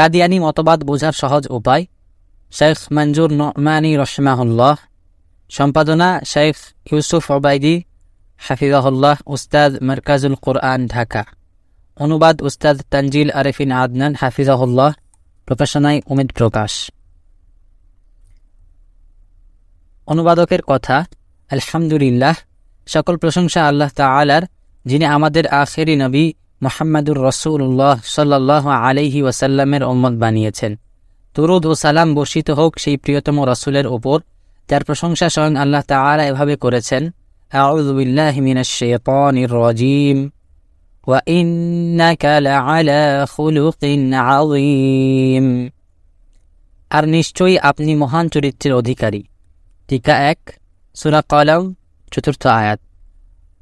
কাদিয়ানি মতবাদ বোঝার সহজ উপায়, শেখ মঞ্জুর নমানি রসমাহুল্লাহ সম্পাদনা শেখ ইউসুফ ওবায়দি হাফিজাহুল্লাহ উস্তাদ মরকাজুল কোরআন ঢাকা। অনুবাদ উস্তাদ তানজিল আরেফিন আদনান, হাফিজাহুল্লাহ, প্রকাশনায় উমেদ প্রকাশ। অনুবাদকের কথা, আলহামদুলিল্লাহ, সকল প্রশংসা আল্লাহ তালার যিনি আমাদের আখেরি নবী মোহাম্মদুর রসুল্লাহ সাল্লাহ আলহি ওয়াসাল্লামের অম্মত বানিয়েছেন। তুরুদ ও সালাম বর্ষিত হোক সেই প্রিয়তম রসুলের ওপর যার প্রশংসা স্বয়ং আল্লাহ তাআলা এভাবে করেছেন আর নিশ্চয়ই আপনি মহান চরিত্রের অধিকারী। টিকা এক, সুরা কলাম, চতুর্থ আয়াত।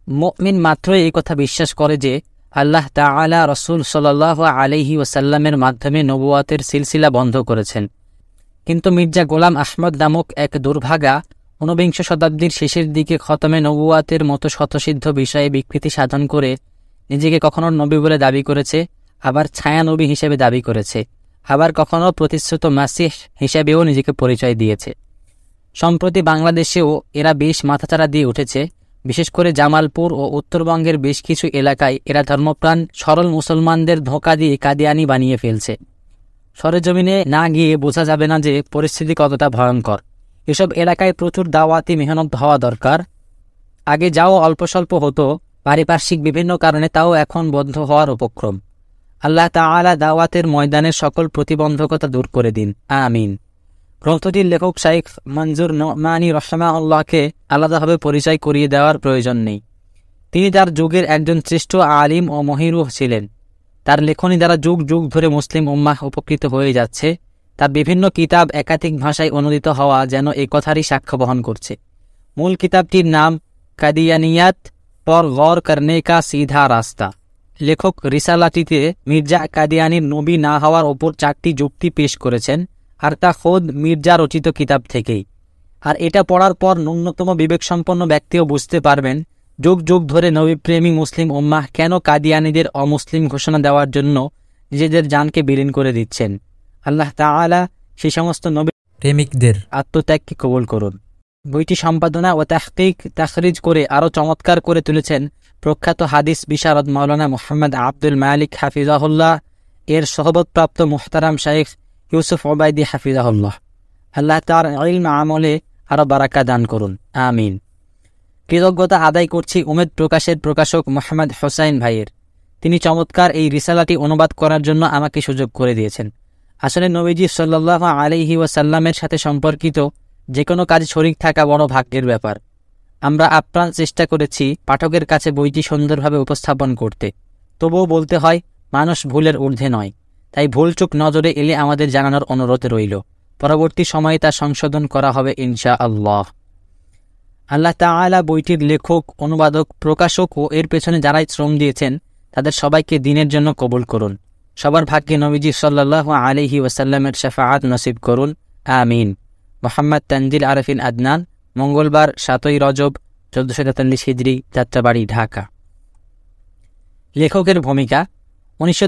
মুমিন মাত্রই এই কথা বিশ্বাস করে যে আল্লাহ তাআলা রসুল সাল্লাহ আলহি ওসাল্লামের মাধ্যমে নবুয়াতের সিলসিলা বন্ধ করেছেন। কিন্তু মির্জা গোলাম আহমদ নামক এক দুর্ভাগা ঊনবিংশ শতাব্দীর শেষের দিকে খতমে নবুয়াতের মতো শতসিদ্ধ বিষয়ে বিকৃতি সাধন করে নিজেকে কখনো নবী বলে দাবি করেছে, আবার ছায়া নবী হিসেবে দাবি করেছে, আবার কখনো প্রতিশ্রুত মাসিহ হিসেবেও নিজেকে পরিচয় দিয়েছে। সম্প্রতি বাংলাদেশেও এরা বেশ মাথাচাড়া দিয়ে উঠেছে বিশেষ করে জামালপুর ও উত্তরবঙ্গের বেশ কিছু এলাকায় এরা ধর্মপ্রাণ, সরল মুসলমানদের ধোঁকা দিয়ে কাদিয়ানি বানিয়ে ফেলছে। সরেজমিনে না গিয়ে বোঝা যাবে না যে পরিস্থিতি কতটা ভয়ঙ্কর। এসব এলাকায় প্রচুর দাওয়াতি মেহনত হওয়া দরকার। আগে যাও অল্প স্বল্প হতো, পারিপার্শ্বিক বিভিন্ন কারণে তাও এখন বন্ধ হওয়ার উপক্রম। আল্লাহ তাআলা দাওয়াতের ময়দানের সকল প্রতিবন্ধকতা দূর করে দিন। আমিন। গ্রন্থটির লেখক শাইখ মঞ্জুর নমানি রহমাউল্লাহকে আলাদাভাবে পরিচয় করিয়ে দেওয়ার প্রয়োজন নেই। তিনি তার যুগের একজন শ্রেষ্ঠ আলিম ও মহিরুহ ছিলেন। তার লেখনী দ্বারা যুগ যুগ ধরে মুসলিম উম্মাহ উপকৃত হয়ে যাচ্ছে। তার বিভিন্ন কিতাব একাধিক ভাষায় অনুদিত হওয়া যেন এ কথারই সাক্ষ্য বহন করছে। মূল কিতাবটির নাম কাদিয়ানিয়াত, পর গর করনে কা সিধা রাস্তা। লেখক রিসালাটিতে মির্জা কাদিয়ানির নবী না হওয়ার ওপর চারটি যুক্তি পেশ করেছেন। আর তা খোদ মির্জা রচিত কিতাব থেকেই। আর এটা পড়ার পর ন্যূনতম বিবেকসম্পন্ন ব্যক্তিও বুঝতে পারবেন যুগ যুগ ধরে নবীপ্রেমী মুসলিম উম্মাহ কেন কাদিয়ানিদের অমুসলিম ঘোষণা দেওয়ার জন্য নিজেদের জানকে বিলীন করে দিচ্ছেন। আল্লাহ তাআলা সেই সমস্ত নবী প্রেমিকদের আত্মত্যাগকে কবল করুন। বইটি সম্পাদনা ও তাহকিক তাখরিজ করে আরও চমৎকার করে তুলেছেন প্রখ্যাত হাদিস বিশারদ মাওলানা মোহাম্মদ আব্দুল মালিক হাফিজাহুল্লাহ এর সহবতপ্রাপ্ত মুহতারাম শাইখ ইউসুফ ওবায়দি হাফিজাহুল্লাহ। আল্লাহ তার ইলম আমলে আরও বারাকা দান করুন। আমিন। কৃতজ্ঞতা আদায় করছি উমেদ প্রকাশের প্রকাশক মোহাম্মদ হোসাইন ভাইয়ের। তিনি চমৎকার এই রিসালাটি অনুবাদ করার জন্য আমাকে সুযোগ করে দিয়েছেন। আসলে নবীজি সাল্লাহ আলহি ওয়াসাল্লামের সাথে সম্পর্কিত যে কোনো কাজে শরিক থাকা বড় ভাগ্যের ব্যাপার। আমরা আপ্রাণ চেষ্টা করেছি পাঠকের কাছে বইটি সুন্দরভাবে উপস্থাপন করতে। তবুও বলতে হয়, মানুষ ভুলের ঊর্ধ্বে নয়। তাই ভুলচুক নজরে এলে আমাদের জানানোর অনুরোধ রইল। পরবর্তী সময়ে তা সংশোধন করা হবে ইনশা আল্লাহ আল্লাহ তাআলা বইটির লেখক, অনুবাদক, প্রকাশক ও এর পেছনে যারাই শ্রম দিয়েছেন, তাদের সবাইকে দিনের জন্য কবুল করুন। সবার ভাগ্যে নবীজি সাল্লাহ আলিহি ওয়াসাল্লামের শাফাআত নসিব করুন। আমিন। মোহাম্মদ তানজিল আরফিন আদনান, মঙ্গলবার সাতই রজব, চোদ্দশো তেতাল্লিশ হিজড়ি যাত্রাবাড়ি, ঢাকা। লেখকের ভূমিকা উনিশশো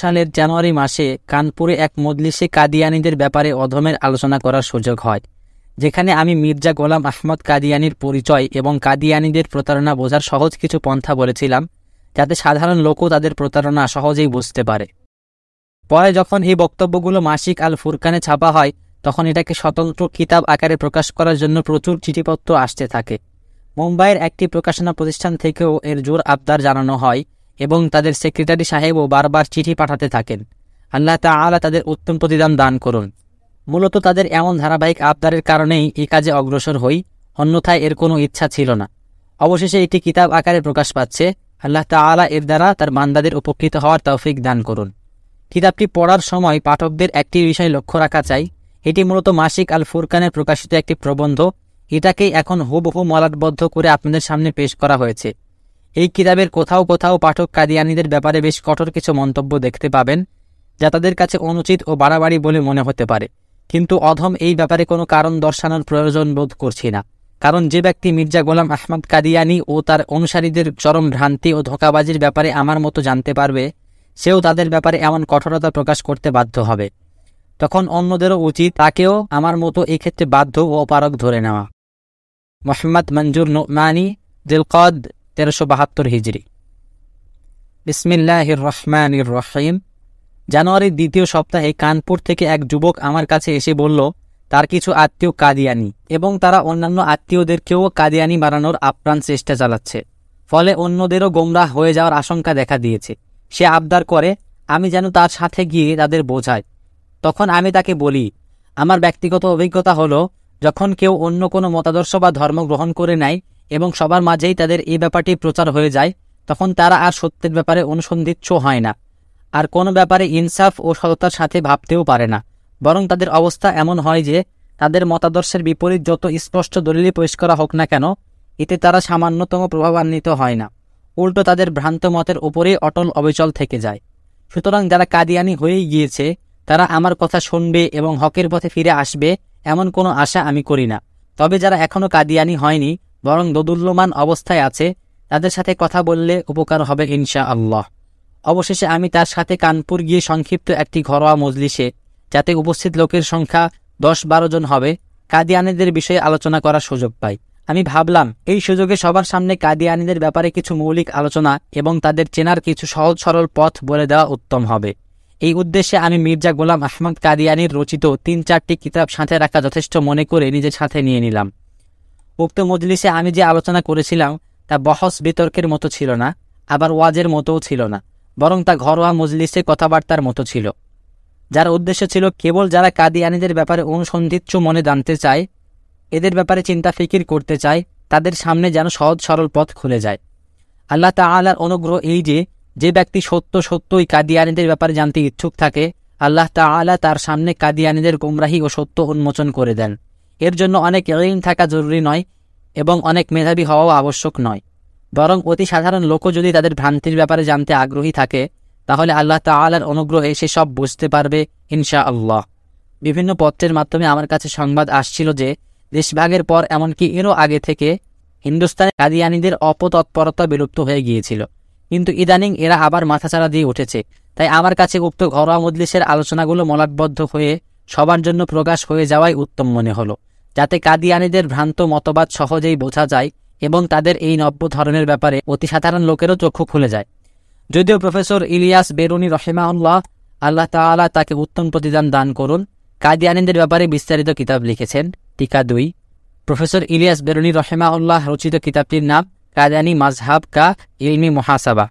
সালের জানুয়ারি মাসে কানপুরে এক মজলিসে কাদিয়ানিদের ব্যাপারে অধমের আলোচনা করার সুযোগ হয়, যেখানে আমি মির্জা গোলাম আহমদ কাদিয়ানির পরিচয় এবং কাদিয়ানিদের প্রতারণা বোঝার সহজ কিছু পন্থা বলেছিলাম, যাতে সাধারণ লোকও তাদের প্রতারণা সহজেই বুঝতে পারে। পরে যখন এই বক্তব্যগুলো মাসিক আল ফুরকানে ছাপা হয়, তখন এটাকে স্বতন্ত্র কিতাব আকারে প্রকাশ করার জন্য প্রচুর চিঠিপত্র আসতে থাকে। মুম্বাইয়ের একটি প্রকাশনা প্রতিষ্ঠান থেকেও এর জোর আবদার জানানো হয় এবং তাদের সেক্রেটারি সাহেবও বারবার চিঠি পাঠাতে থাকেন। আল্লাহ তাআলা তাদের উত্তম প্রতিদান দান করুন। মূলত তাদের এমন ধারাবাহিক আবদারের কারণেই এই কাজে অগ্রসর হই, অন্যথায় এর কোনো ইচ্ছা ছিল না। অবশেষে এটি কিতাব আকারে প্রকাশ পাচ্ছে। আল্লাহ তাআলা এর দ্বারা তার মান্দাদের উপকৃত হওয়ার তৌফিক দান করুন। কিতাবটি পড়ার সময় পাঠকদের একটি বিষয় লক্ষ্য রাখা চাই। এটি মূলত মাসিক আল ফুরকানের প্রকাশিত একটি প্রবন্ধ। এটাকেই এখন হুবহু মলাটবদ্ধ করে আপনাদের সামনে পেশ করা হয়েছে। এই কিতাবের কোথাও কোথাও পাঠক কাদিয়ানিদের ব্যাপারে বেশ কঠোর কিছু মন্তব্য দেখতে পাবেন, যা তাদের কাছে অনুচিত ও বাড়াবাড়ি বলে মনে হতে পারে। কিন্তু অধম এই ব্যাপারে কোনো কারণ দর্শানোর প্রয়োজন বোধ করছি না। কারণ যে ব্যক্তি মির্জা গোলাম আহমদ কাদিয়ানি ও তার অনুসারীদের চরম ভ্রান্তি ও ধোকাবাজির ব্যাপারে আমার মতো জানতে পারবে, সেও তাদের ব্যাপারে এমন কঠোরতা প্রকাশ করতে বাধ্য হবে। তখন অন্যদেরও উচিত তাকেও আমার মতো এক্ষেত্রে বাধ্য ও অপারক ধরে নেওয়া। মোহাম্মদ মঞ্জুর নোমানি দিলকদ তেরোশো বাহাত্তর হিজড়ি বিসমিল্লাহির রহমানির রহিম। জানুয়ারির দ্বিতীয় সপ্তাহে কানপুর থেকে এক যুবক আমার কাছে এসে বলল, তার কিছু আত্মীয় কাদিয়ানি এবং তারা অন্যান্য আত্মীয়দেরকেও কাদিয়ানি বানানোর আপ্রাণ চেষ্টা চালাচ্ছে। ফলে অন্যদেরও গোমরাহ হয়ে যাওয়ার আশঙ্কা দেখা দিয়েছে। সে আবদার করে, আমি যেন তার সাথে গিয়ে তাদের বোঝাই। তখন আমি তাকে বলি, আমার ব্যক্তিগত অভিজ্ঞতা হলো, যখন কেউ অন্য কোনো মতাদর্শ বা ধর্ম গ্রহণ করে নেয় এবং সবার মাঝেই তাদের এই ব্যাপারটি প্রচার হয়ে যায়, তখন তারা আর সত্যের ব্যাপারে অনুসন্ধিৎস হয় না। আর কোনো ব্যাপারে ইনসাফ ও সততার সাথে ভাবতেও পারে না। বরং তাদের অবস্থা এমন হয় যে, তাদের মতাদর্শের বিপরীত যত স্পষ্ট দলিলই পেশ করা হোক না কেন, এতে তারা সামান্যতম প্রভাবান্বিত হয় না। উল্টো তাদের ভ্রান্ত মতের উপরেই অটল অবিচল থেকে যায়। সুতরাং যারা কাদিয়ানি হয়েই গিয়েছে, তারা আমার কথা শুনবে এবং হকের পথে ফিরে আসবে, এমন কোনো আশা আমি করি না। তবে যারা এখনও কাদিয়ানি হয়নি বরং দোদুল্যমান অবস্থায় আছে, তাদের সাথে কথা বললে উপকার হবে ইনশা আল্লাহ অবশেষে আমি তার সাথে কানপুর গিয়ে সংক্ষিপ্ত একটি ঘরোয়া মজলিসে, যাতে উপস্থিত লোকের সংখ্যা দশ বারো জন হবে, কাদিয়ানিদের বিষয়ে আলোচনা করার সুযোগ পাই। আমি ভাবলাম, এই সুযোগে সবার সামনে কাদিয়ানিদের ব্যাপারে কিছু মৌলিক আলোচনা এবং তাদের চেনার কিছু সহজ সরল পথ বলে দেওয়া উত্তম হবে। এই উদ্দেশ্যে আমি মির্জা গোলাম আহমদ কাদিয়ানির রচিত তিন চারটি কিতাব সাথে রাখা যথেষ্ট মনে করে নিজের সাথে নিয়ে নিলাম। উক্ত মজলিসে আমি যে আলোচনা করেছিলাম, তা বহস বিতর্কের মতো ছিল না, আবার ওয়াজের মতোও ছিল না, বরং তা ঘরোয়া মজলিসে কথাবার্তার মতো ছিল। যার উদ্দেশ্য ছিল কেবল যারা কাদিয়ানিদের ব্যাপারে অনুসন্ধিৎস মনে জানতে চায়, এদের ব্যাপারে চিন্তা ফিকির করতে চায়, তাদের সামনে যেন সহজ সরল পথ খুলে যায়। আল্লাহ তাআলার অনুগ্রহ এই যে যে ব্যক্তি সত্য সত্যই কাদিয়ানিদের ব্যাপারে জানতে ইচ্ছুক থাকে, আল্লাহ তাআলা তার সামনে কাদিয়ানিদের গুমরাহি ও সত্য উন্মোচন করে দেন। এর জন্য অনেক এলিম থাকা জরুরি নয় এবং অনেক মেধাবী হওয়াও আবশ্যক নয়। বরং অতি সাধারণ লোকও যদি তাদের ভ্রান্তির ব্যাপারে জানতে আগ্রহী থাকে, তাহলে আল্লাহ তাআলার অনুগ্রহে সে সব বুঝতে পারবে ইনশা আল্লাহ বিভিন্ন পত্রের মাধ্যমে আমার কাছে সংবাদ আসছিল যে, দেশভাগের পর এমনকি এরও আগে থেকে হিন্দুস্তানে কাদিয়ানিদের অপতৎপরতা বিলুপ্ত হয়ে গিয়েছিল। কিন্তু ইদানিং এরা আবার মাথাচাড়া দিয়ে উঠেছে। তাই আমার কাছে উক্ত ঘরোয়া মজলিসের আলোচনাগুলো মলাটবদ্ধ হয়ে সবার জন্য প্রকাশ হয়ে যাওয়াই উত্তম মনে হলো। যাতে কাদিয়ানিদের ভ্রান্ত মতবাদ সহজেই বোঝা যায় এবং তাদের এই নব্য ধরনের ব্যাপারে অতি সাধারণ লোকেরও চক্ষু খুলে যায়। যদিও প্রফেসর ইলিয়াস বেরুনি রহেমাউল্লাহ আল্লাহ তাআলা তাকে উত্তম প্রতিদান দান করুন, কাদিয়ানিদের ব্যাপারে বিস্তারিত কিতাব লিখেছেন, টিকা দুই। প্রফেসর ইলিয়াস বেরুনি রহেমাউল্লাহ রচিত কিতাবটির নাম কাদিয়ানি মাজহাব কা ইলমি মহাসাবা।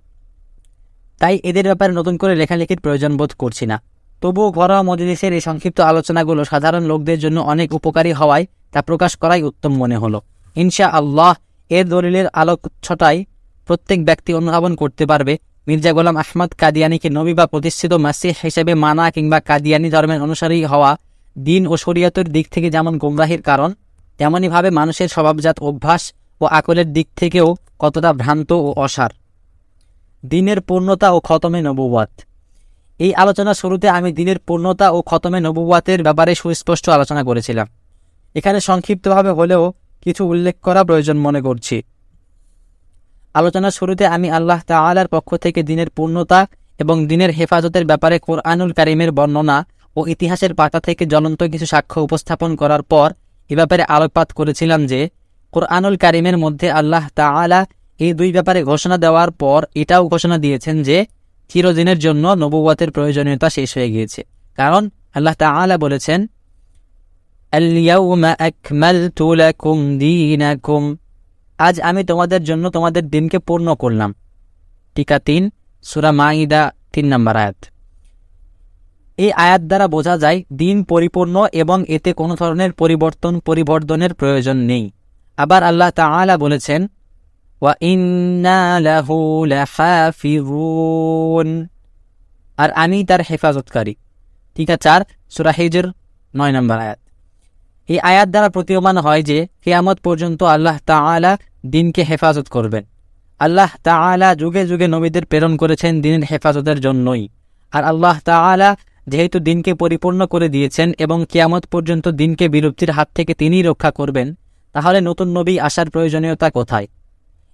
তাই এদের ব্যাপারে নতুন করে লেখালেখির প্রয়োজন বোধ করছি না। তবুও ঘরোয়া মজলিসের এই সংক্ষিপ্ত আলোচনাগুলো সাধারণ লোকদের জন্য অনেক উপকারী হওয়ায় তা প্রকাশ করাই উত্তম মনে হলো। ইনশা আল্লাহ এর দলিলের আলোকছটায় প্রত্যেক ব্যক্তি অনুধাবন করতে পারবে। মির্জা গোলাম আহমদ কাদিয়ানিকে নবী বা প্রতিষ্ঠিত মাসিহ হিসেবে মানা কিংবা কাদিয়ানি ধর্মের অনুসারী হওয়া দিন ও শরীয়তের দিক থেকে যেমন গোমরাহির কারণ তেমনইভাবে মানুষের স্বভাবজাত অভ্যাস ও আকলের দিক থেকেও কতটা ভ্রান্ত ও অসার। দিনের পূর্ণতা ও খতমে নবুয়াত এই আলোচনা শুরুতে আমি দিনের পূর্ণতা ও খতমে নবুয়াতের ব্যাপারে সুস্পষ্ট আলোচনা করেছিলাম। এখানে সংক্ষিপ্তভাবে হলেও কিছু উল্লেখ করা প্রয়োজন মনে করছি। আলোচনার শুরুতে আমি আল্লাহ তাআলার পক্ষ থেকে দিনের পূর্ণতা এবং দিনের হেফাজতের ব্যাপারে কোরআনুল কারিমের বর্ণনা ও ইতিহাসের পাতা থেকে জ্বলন্ত কিছু সাক্ষ্য উপস্থাপন করার পর এ ব্যাপারে আলোকপাত করেছিলাম যে, কোরআনুল কারিমের মধ্যে আল্লাহ তাআলা এই দুই ব্যাপারে ঘোষণা দেওয়ার পর এটাও ঘোষণা দিয়েছেন যে চিরদিনের জন্য নবুয়াতের প্রয়োজনীয়তা শেষ হয়ে গিয়েছে। কারণ আল্লাহ তাআলা বলেছেন আজ আমি তোমাদের জন্য তোমাদের দিনকে পূর্ণ করলাম। টিকা তিন, সুরা মাইদা তিন নম্বর আয়াত। এই আয়াত দ্বারা বোঝা যায়, দিন পরিপূর্ণ এবং এতে কোনো ধরনের পরিবর্তন পরিবর্তনের প্রয়োজন নেই। আবার আল্লাহ তাআলা বলেছেন আর আমি তার হেফাজতকারী। টিকা চার সুরা হিজর নয় নম্বর আয়াত। এই আয়াত দ্বারা প্রতীয়মান হয় যে, কেয়ামত পর্যন্ত আল্লাহ তাআলা দিনকে হেফাজত করবেন। আল্লাহ তাআলা যুগে যুগে নবীদের প্রেরণ করেছেন দিনের হেফাজতের জন্যই। আর আল্লাহ তাআলা যেহেতু দিনকে পরিপূর্ণ করে দিয়েছেন এবং কেয়ামত পর্যন্ত দিনকে বিলুপ্তির হাত থেকে তিনিই রক্ষা করবেন, তাহলে নতুন নবী আসার প্রয়োজনীয়তা কোথায়?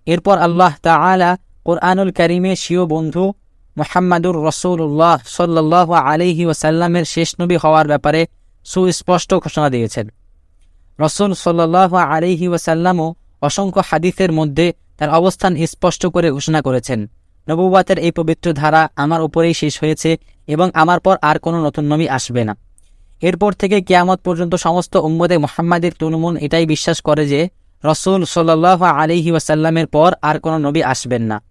এরপর আল্লাহ তাআলা কোরআনুল করিমে স্বীয় বন্ধু মোহাম্মদুর রসুল্লাহ সাল্লাহ আলিহি ওয়াসাল্লামের শেষ নবী হওয়ার ব্যাপারে সুস্পষ্ট ঘোষণা দিয়েছেন। রসুল সাল্লাহ আলিহি ওয়াসাল্লামও অসংখ্য হাদিসের মধ্যে তার অবস্থান স্পষ্ট করে ঘোষণা করেছেন। নবুবাতের এই পবিত্র ধারা আমার উপরেই শেষ হয়েছে এবং আমার পর আর কোনো নতুন নবী আসবে না। এরপর থেকে কেয়ামত পর্যন্ত সমস্ত উম্মদে মোহাম্মদের তনুমন এটাই বিশ্বাস করে যে রসুল সাল্লাহ আলিহি ওয়াসাল্লামের পর আর কোনো নবী আসবেন না।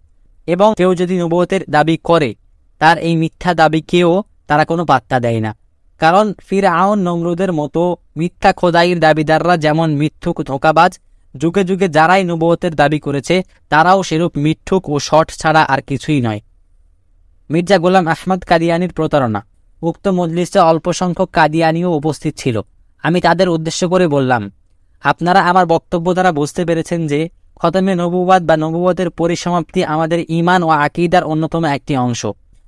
এবং কেউ যদি নবতের দাবি করে, তার এই মিথ্যা দাবিকেও তারা কোনো পাত্তা দেয় না। কারণ ফির আউন নমরুদের মতো মিথ্যা খোদাইয়ের দাবিদাররা যেমন মিথ্যুক ধোকাবাজ, যুগে যুগে যারাই নবতের দাবি করেছে, তারাও সেরূপ মিথ্যুক ও শট ছাড়া আর কিছুই নয়। মির্জা গোলাম আহমদ কাদিয়ানির প্রতারণা। উক্ত মজলিসে অল্প সংখ্যক কাদিয়ানিও উপস্থিত ছিল। আমি তাদের উদ্দেশ্য করে বললাম আপনারা আমার বক্তব্য দ্বারা বুঝতে পেরেছেন যে খতমে নবুবাদ বা নবুবাদের পরিসমাপ্তি আমাদের ইমান ও আকিদার অন্যতম একটি অংশ।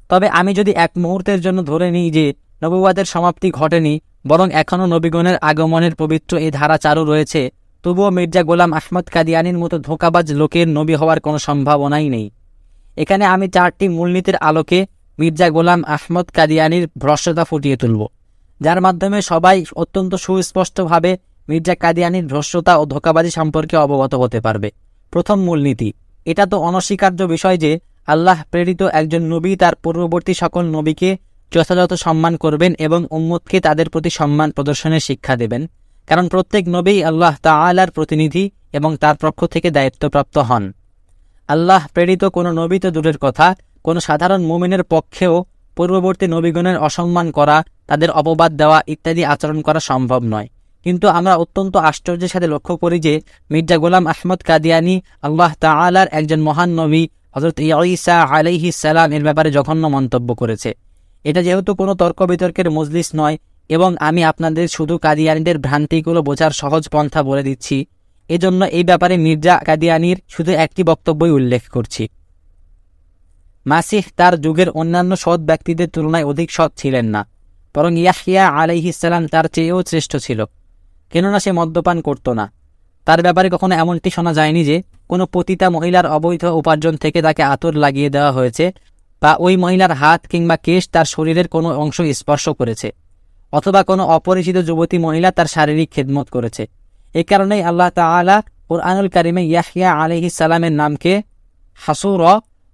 তবে আমি যদি এক মুহূর্তের জন্য ধরে নিই যে নবুবাদের সমাপ্তি ঘটেনি, বরং এখনও নবীগণের আগমনের পবিত্র এই ধারা চালু রয়েছে, তবুও মির্জা গোলাম আহমদ কাদিয়ানির মতো ধোকাবাজ লোকের নবী হওয়ার কোনো সম্ভাবনাই নেই। এখানে আমি চারটি মূলনীতির আলোকে মির্জা গোলাম আহমদ কাদিয়ানির ভ্রষ্টতা ফুটিয়ে তুলব, যার মাধ্যমে সবাই অত্যন্ত সুস্পষ্টভাবে মির্জা কাদিয়ানির ভ্রষ্টতা ও ধোকাবাজি সম্পর্কে অবগত হতে পারবে। প্রথম মূলনীতি। এটা তো অনস্বীকার্য বিষয় যে আল্লাহ প্রেরিত একজন নবী তার পূর্ববর্তী সকল নবীকে যথাযথ সম্মান করবেন এবং উম্মতকে তাদের প্রতি সম্মান প্রদর্শনের শিক্ষা দেবেন। কারণ প্রত্যেক নবী আল্লাহ তালার প্রতিনিধি এবং তার পক্ষ থেকে দায়িত্বপ্রাপ্ত হন। আল্লাহ প্রেরিত কোনো নবী তো দূরের কথা। কোনো সাধারণ মুমিনের পক্ষেও পূর্ববর্তী নবীগণের অসম্মান করা, তাদের অপবাদ দেওয়া ইত্যাদি আচরণ করা সম্ভব নয়। কিন্তু আমরা অত্যন্ত আশ্চর্যের সাথে লক্ষ্য করি যে মির্জা গোলাম আহমদ কাদিয়ানি আল্লাহ তালার একজন মহান নবী হজরত ইসা আলাইহি সালাম এর ব্যাপারে জঘন্য মন্তব্য করেছে। এটা যেহেতু কোনো তর্ক বিতর্কের মজলিস নয় এবং আমি আপনাদের শুধু কাদিয়ানিদের ভ্রান্তিগুলো বোঝার সহজ পন্থা বলে দিচ্ছি, এজন্য এই ব্যাপারে মির্জা কাদিয়ানির শুধু একটি বক্তব্যই উল্লেখ করছি। মাসিহ তার যুগের অন্যান্য সৎ ব্যক্তিদের তুলনায় অধিক সৎ ছিলেন না, বরং ইয়াহিয়া আলাইহিসাল্লাম তার চেয়েও শ্রেষ্ঠ ছিল। কেননা সে মদ্যপান করত না। তার ব্যাপারে কখনো এমনটি শোনা যায়নি যে, কোনো পতিতা মহিলার অবৈধ উপার্জন থেকে তাকে আতর লাগিয়ে দেওয়া হয়েছে বা ওই মহিলার হাত কিংবা কেশ তার শরীরের কোনো অংশ স্পর্শ করেছে, অথবা কোনো অপরিচিত যুবতী মহিলা তার শারীরিক খেদমত করেছে। এ কারণেই আল্লাহ তালা আনুল কারিমে ইয়াহিয়া আলহি সালামের নামকে হাসুর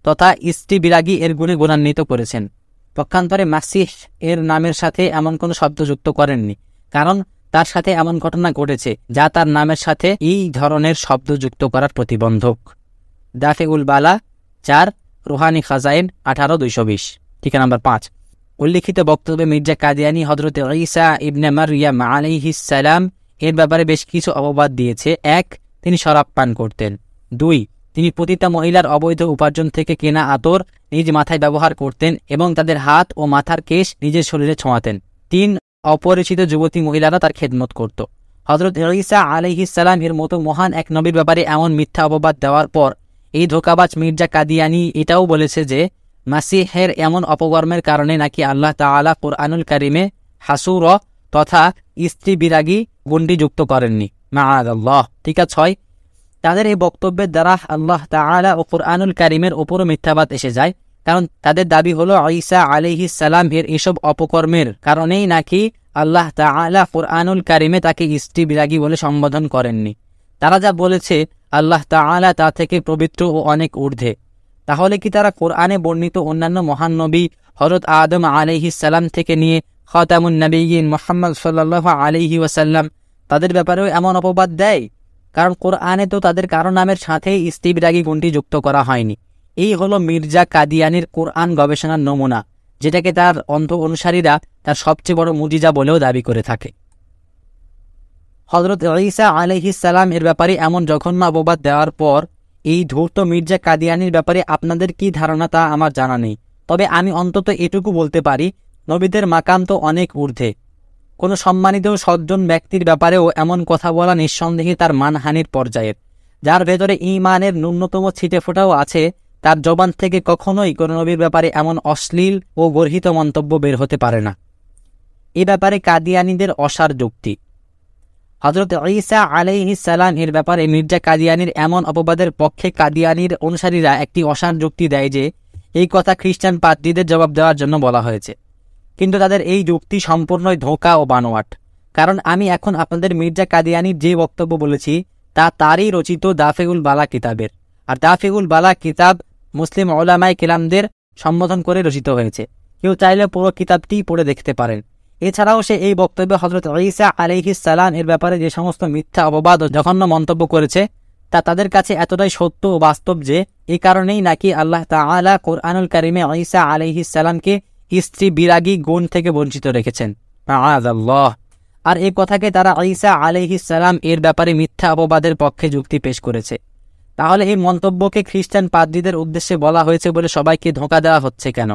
তথা ইস্তি বিরাগী এর গুণে গুণান্বিত করেছেন। পক্ষান্তরে মাসিহ এর নামের সাথে এমন কোনো শব্দ যুক্ত করেননি, কারণ তার সাথে এমন ঘটনা ঘটেছে যা তার নামের সাথে এই ধরনের শব্দ যুক্ত করার প্রতিবন্ধক। দাফে উল বালা, চার, রুহানি খাজাইন, আঠারো, দুইশো বিশ। ঠিকা নাম্বার পাঁচ। উল্লিখিত বক্তব্যে মির্জা কাদিয়ানি হজরত ঈসা ইবনে মারিয়াম সালাম এর ব্যাপারে বেশ কিছু অববাদ দিয়েছে। এক, তিনি শরাব পান করতেন। দুই, তিনি পতিতা মহিলার অবৈধ উপার্জন থেকে কেনা আতর নিজ মাথায় ব্যবহার করতেন এবং তাদের হাত ও মাথার কেশ নিজের শরীরে ছোঁয়াতেন। তিন অপরিচিত যুবতী মহিলারা তার খেদমত করত। হজরত ঈসা আলহিসাল্লাম এর মতো মহান এক নবীর ব্যাপারে এমন মিথ্যা অপবাদ দেওয়ার পর এই ধোকাবাজ মির্জা কাদিয়ানি এটাও বলেছে যে, মাসিহের এমন অপকর্মের কারণে নাকি আল্লাহ তালা কোরআনুল কারিমে হাসুর তথা স্ত্রী বিরাগী গুন্ডি যুক্ত করেননি। মা আল্লাহ ঠিক আছে, ছয়। তাদের এই বক্তব্যের দ্বারা আল্লাহ তালা ও কোরআনুল কারিমের ওপরও মিথ্যাবাদ এসে যায়। কারণ তাদের দাবি হলো ঈসা আলিহি সালাম এর এসব অপকর্মের কারণেই নাকি আল্লাহ তালা কোরআনুল কারিমে তাকে স্ত্রী বিরাগী বলে সম্বোধন করেননি। তারা যা বলেছে আল্লাহ তালা তা থেকে পবিত্র ও অনেক ঊর্ধ্বে। তাহলে কি তারা কোরআনে বর্ণিত অন্যান্য মহান নবী হরত আদম আলহি সালাম থেকে নিয়ে খতামুন নবীন মোহাম্মদ সাল্লাহ আলহি ওয়াসাল্লাম তাদের ব্যাপারেও এমন অপবাদ দেয়? কারণ কোরআনে তো তাদের কারও নামের সাথেই ইস্তিবিরাগী গুণটি যুক্ত করা হয়নি। এই হলো মির্জা কাদিয়ানির কোরআন গবেষণার নমুনা, যেটাকে তার অন্ধ অনুসারীরা তার সবচেয়ে বড় মুজিজা বলেও দাবি করে থাকে। হজরত ঈসা সালাম এর ব্যাপারে এমন জঘন্য অববাদ দেওয়ার পর, এই ধূর্ত মির্জা কাদিয়ানির ব্যাপারে আপনাদের কি ধারণা তা আমার জানা নেই। তবে আমি অন্তত এটুকু বলতে পারি, নবীদের মাকাম তো অনেক ঊর্ধ্বে। কোনো সম্মানিত সজ্জন ব্যক্তির ব্যাপারেও এমন কথা বলা নিঃসন্দেহে তার মানহানির পর্যায়ের। যার ভেতরে ইমানের ন্যূনতম ছিটে ফোটাও আছে তার জবান থেকে কখনোই কোনো নবীর ব্যাপারে এমন অশ্লীল ও গর্হিত মন্তব্য বের হতে পারে না। এ ব্যাপারে কাদিয়ানিদের অসার যুক্তি। হজরত ঈসা আলাইহিস সালাম এর ব্যাপারে মির্জা কাদিয়ানির এমন অপবাদের পক্ষে কাদিয়ানির অনুসারীরা একটি অসার যুক্তি দেয় যে, এই কথা খ্রিস্টান পাদ্রীদের জবাব দেওয়ার জন্য বলা হয়েছে। কিন্তু তাদের এই যুক্তি সম্পূর্ণই ধোঁকা ও বানোয়াট। কারণ আমি এখন আপনাদের মির্জা কাদিয়ানির যে বক্তব্য বলেছি, তা তারই রচিত দাফেগুল বালা কিতাবের। আর দাফেগুল বালা কিতাব মুসলিম ওলামাই কিলামদের সম্বোধন করে রচিত হয়েছে। কেউ চাইলে পুরো কিতাবটি পড়ে দেখতে পারেন। এছাড়াও সে এই বক্তব্যে হজরত ঈসা সালাম এর ব্যাপারে যে সমস্ত মিথ্যা অপবাদ ও জঘন্য মন্তব্য করেছে, তা তাদের কাছে এতটাই সত্য ও বাস্তব যে এই কারণেই নাকি আল্লাহ তাআলা কোরআনুল কারিমে ঈসা সালামকে স্ত্রী বিরাগী গুণ থেকে বঞ্চিত রেখেছেন। আল্লাহ আর এই কথাকে তারা ঈসা সালাম এর ব্যাপারে মিথ্যা অপবাদের পক্ষে যুক্তি পেশ করেছে। তাহলে এই মন্তব্যকে খ্রিস্টান পাদ্রীদের উদ্দেশ্যে বলা হয়েছে বলে সবাইকে ধোঁকা দেওয়া হচ্ছে কেন?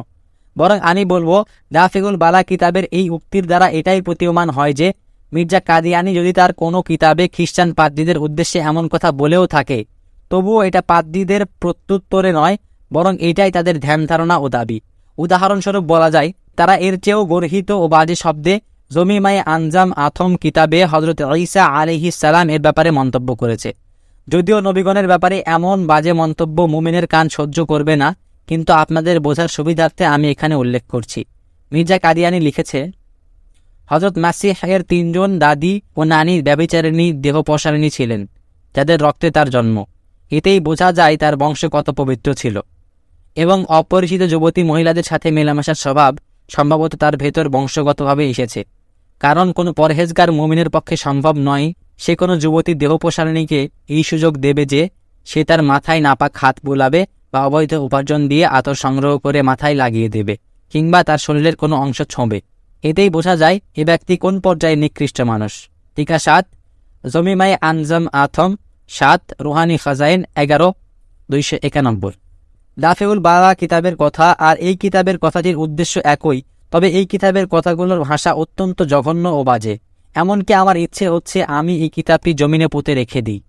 বরং আমি বলব দাফিগুল বালা কিতাবের এই উক্তির দ্বারা এটাই প্রতীয়মান হয় যে, মির্জা কাদিয়ানি যদি তার কোনো কিতাবে খ্রিস্টান পাদ্রীদের উদ্দেশ্যে এমন কথা বলেও থাকে, তবুও এটা পাদ্রীদের প্রত্যুত্তরে নয়, বরং এটাই তাদের ধ্যান ধারণা ও দাবি। উদাহরণস্বরূপ বলা যায়, তারা এর চেয়েও গর্হিত ও বাজে শব্দে জমিমাই আনজাম আথম কিতাবে হজরত ঈসা আলিহিস সালাম এর ব্যাপারে মন্তব্য করেছে। যদিও নবীগণের ব্যাপারে এমন বাজে মন্তব্য মুমিনের কান সহ্য করবে না, কিন্তু আপনাদের বোঝার সুবিধার্থে আমি এখানে উল্লেখ করছি। মির্জা কাদিয়ানি লিখেছে হজরত মাসিহের তিনজন দাদি ও নানি ব্যবিচারিণী দেহপসারিণী ছিলেন, যাদের রক্তে তার জন্ম। এতেই বোঝা যায় তার বংশ কত পবিত্র ছিল। এবং অপরিচিত যুবতী মহিলাদের সাথে মেলামেশার স্বভাব সম্ভবত তার ভেতর বংশগতভাবে এসেছে। কারণ কোনো পরহেজগার মুমিনের পক্ষে সম্ভব নয় সে কোনো যুবতী দেহপসারিণীকে এই সুযোগ দেবে যে সে তার মাথায় নাপাক হাত বোলাবে বা অবৈধ উপার্জন দিয়ে আতর সংগ্রহ করে মাথায় লাগিয়ে দেবে কিংবা তার শরীরের কোনো অংশ ছোঁবে। এতেই বোঝা যায় এ ব্যক্তি কোন পর্যায়ে নিকৃষ্ট মানুষ। টিকা সাত জমিমাই আনজম আথম, সাত, রুহানি খাজাইন, এগারো, দুইশো একানব্বই। দাফেউল বালা কিতাবের কথা আর এই কিতাবের কথাটির উদ্দেশ্য একই, তবে এই কিতাবের কথাগুলোর ভাষা অত্যন্ত জঘন্য ও বাজে। এমনকি আমার ইচ্ছে হচ্ছে আমি এই কিতাবটি জমিনে পুঁতে রেখে দিই।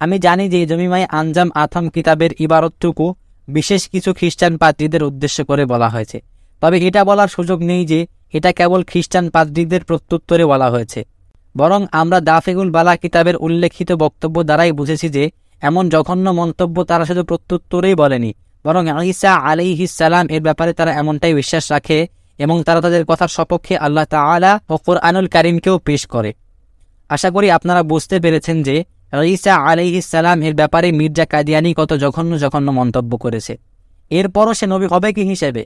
আমি জানি যে জমিমাই আনজাম আথম কিতাবের ইবারতটুকু বিশেষ কিছু খ্রিস্টান পাদ্রীদের উদ্দেশ্য করে বলা হয়েছে। তবে এটা বলার সুযোগ নেই যে এটা কেবল খ্রিস্টান পাদ্রীদের প্রত্যুত্তরে বলা হয়েছে। বরং আমরা দাফেগুল বালা কিতাবের উল্লেখিত বক্তব্য দ্বারাই বুঝেছি যে এমন জঘন্য মন্তব্য তারা শুধু প্রত্যুত্তরেই বলেনি, বরং ঈসা সালাম এর ব্যাপারে তারা এমনটাই বিশ্বাস রাখে এবং তারা তাদের কথার সপক্ষে আল্লাহ তালা ও কোরআনুল কারিমকেও পেশ করে। আশা করি আপনারা বুঝতে পেরেছেন যে ঈসা সালাম এর ব্যাপারে মির্জা কাদিয়ানি কত জঘন্য জঘন্য মন্তব্য করেছে। এরপরও সে নবী হবে কি হিসেবে?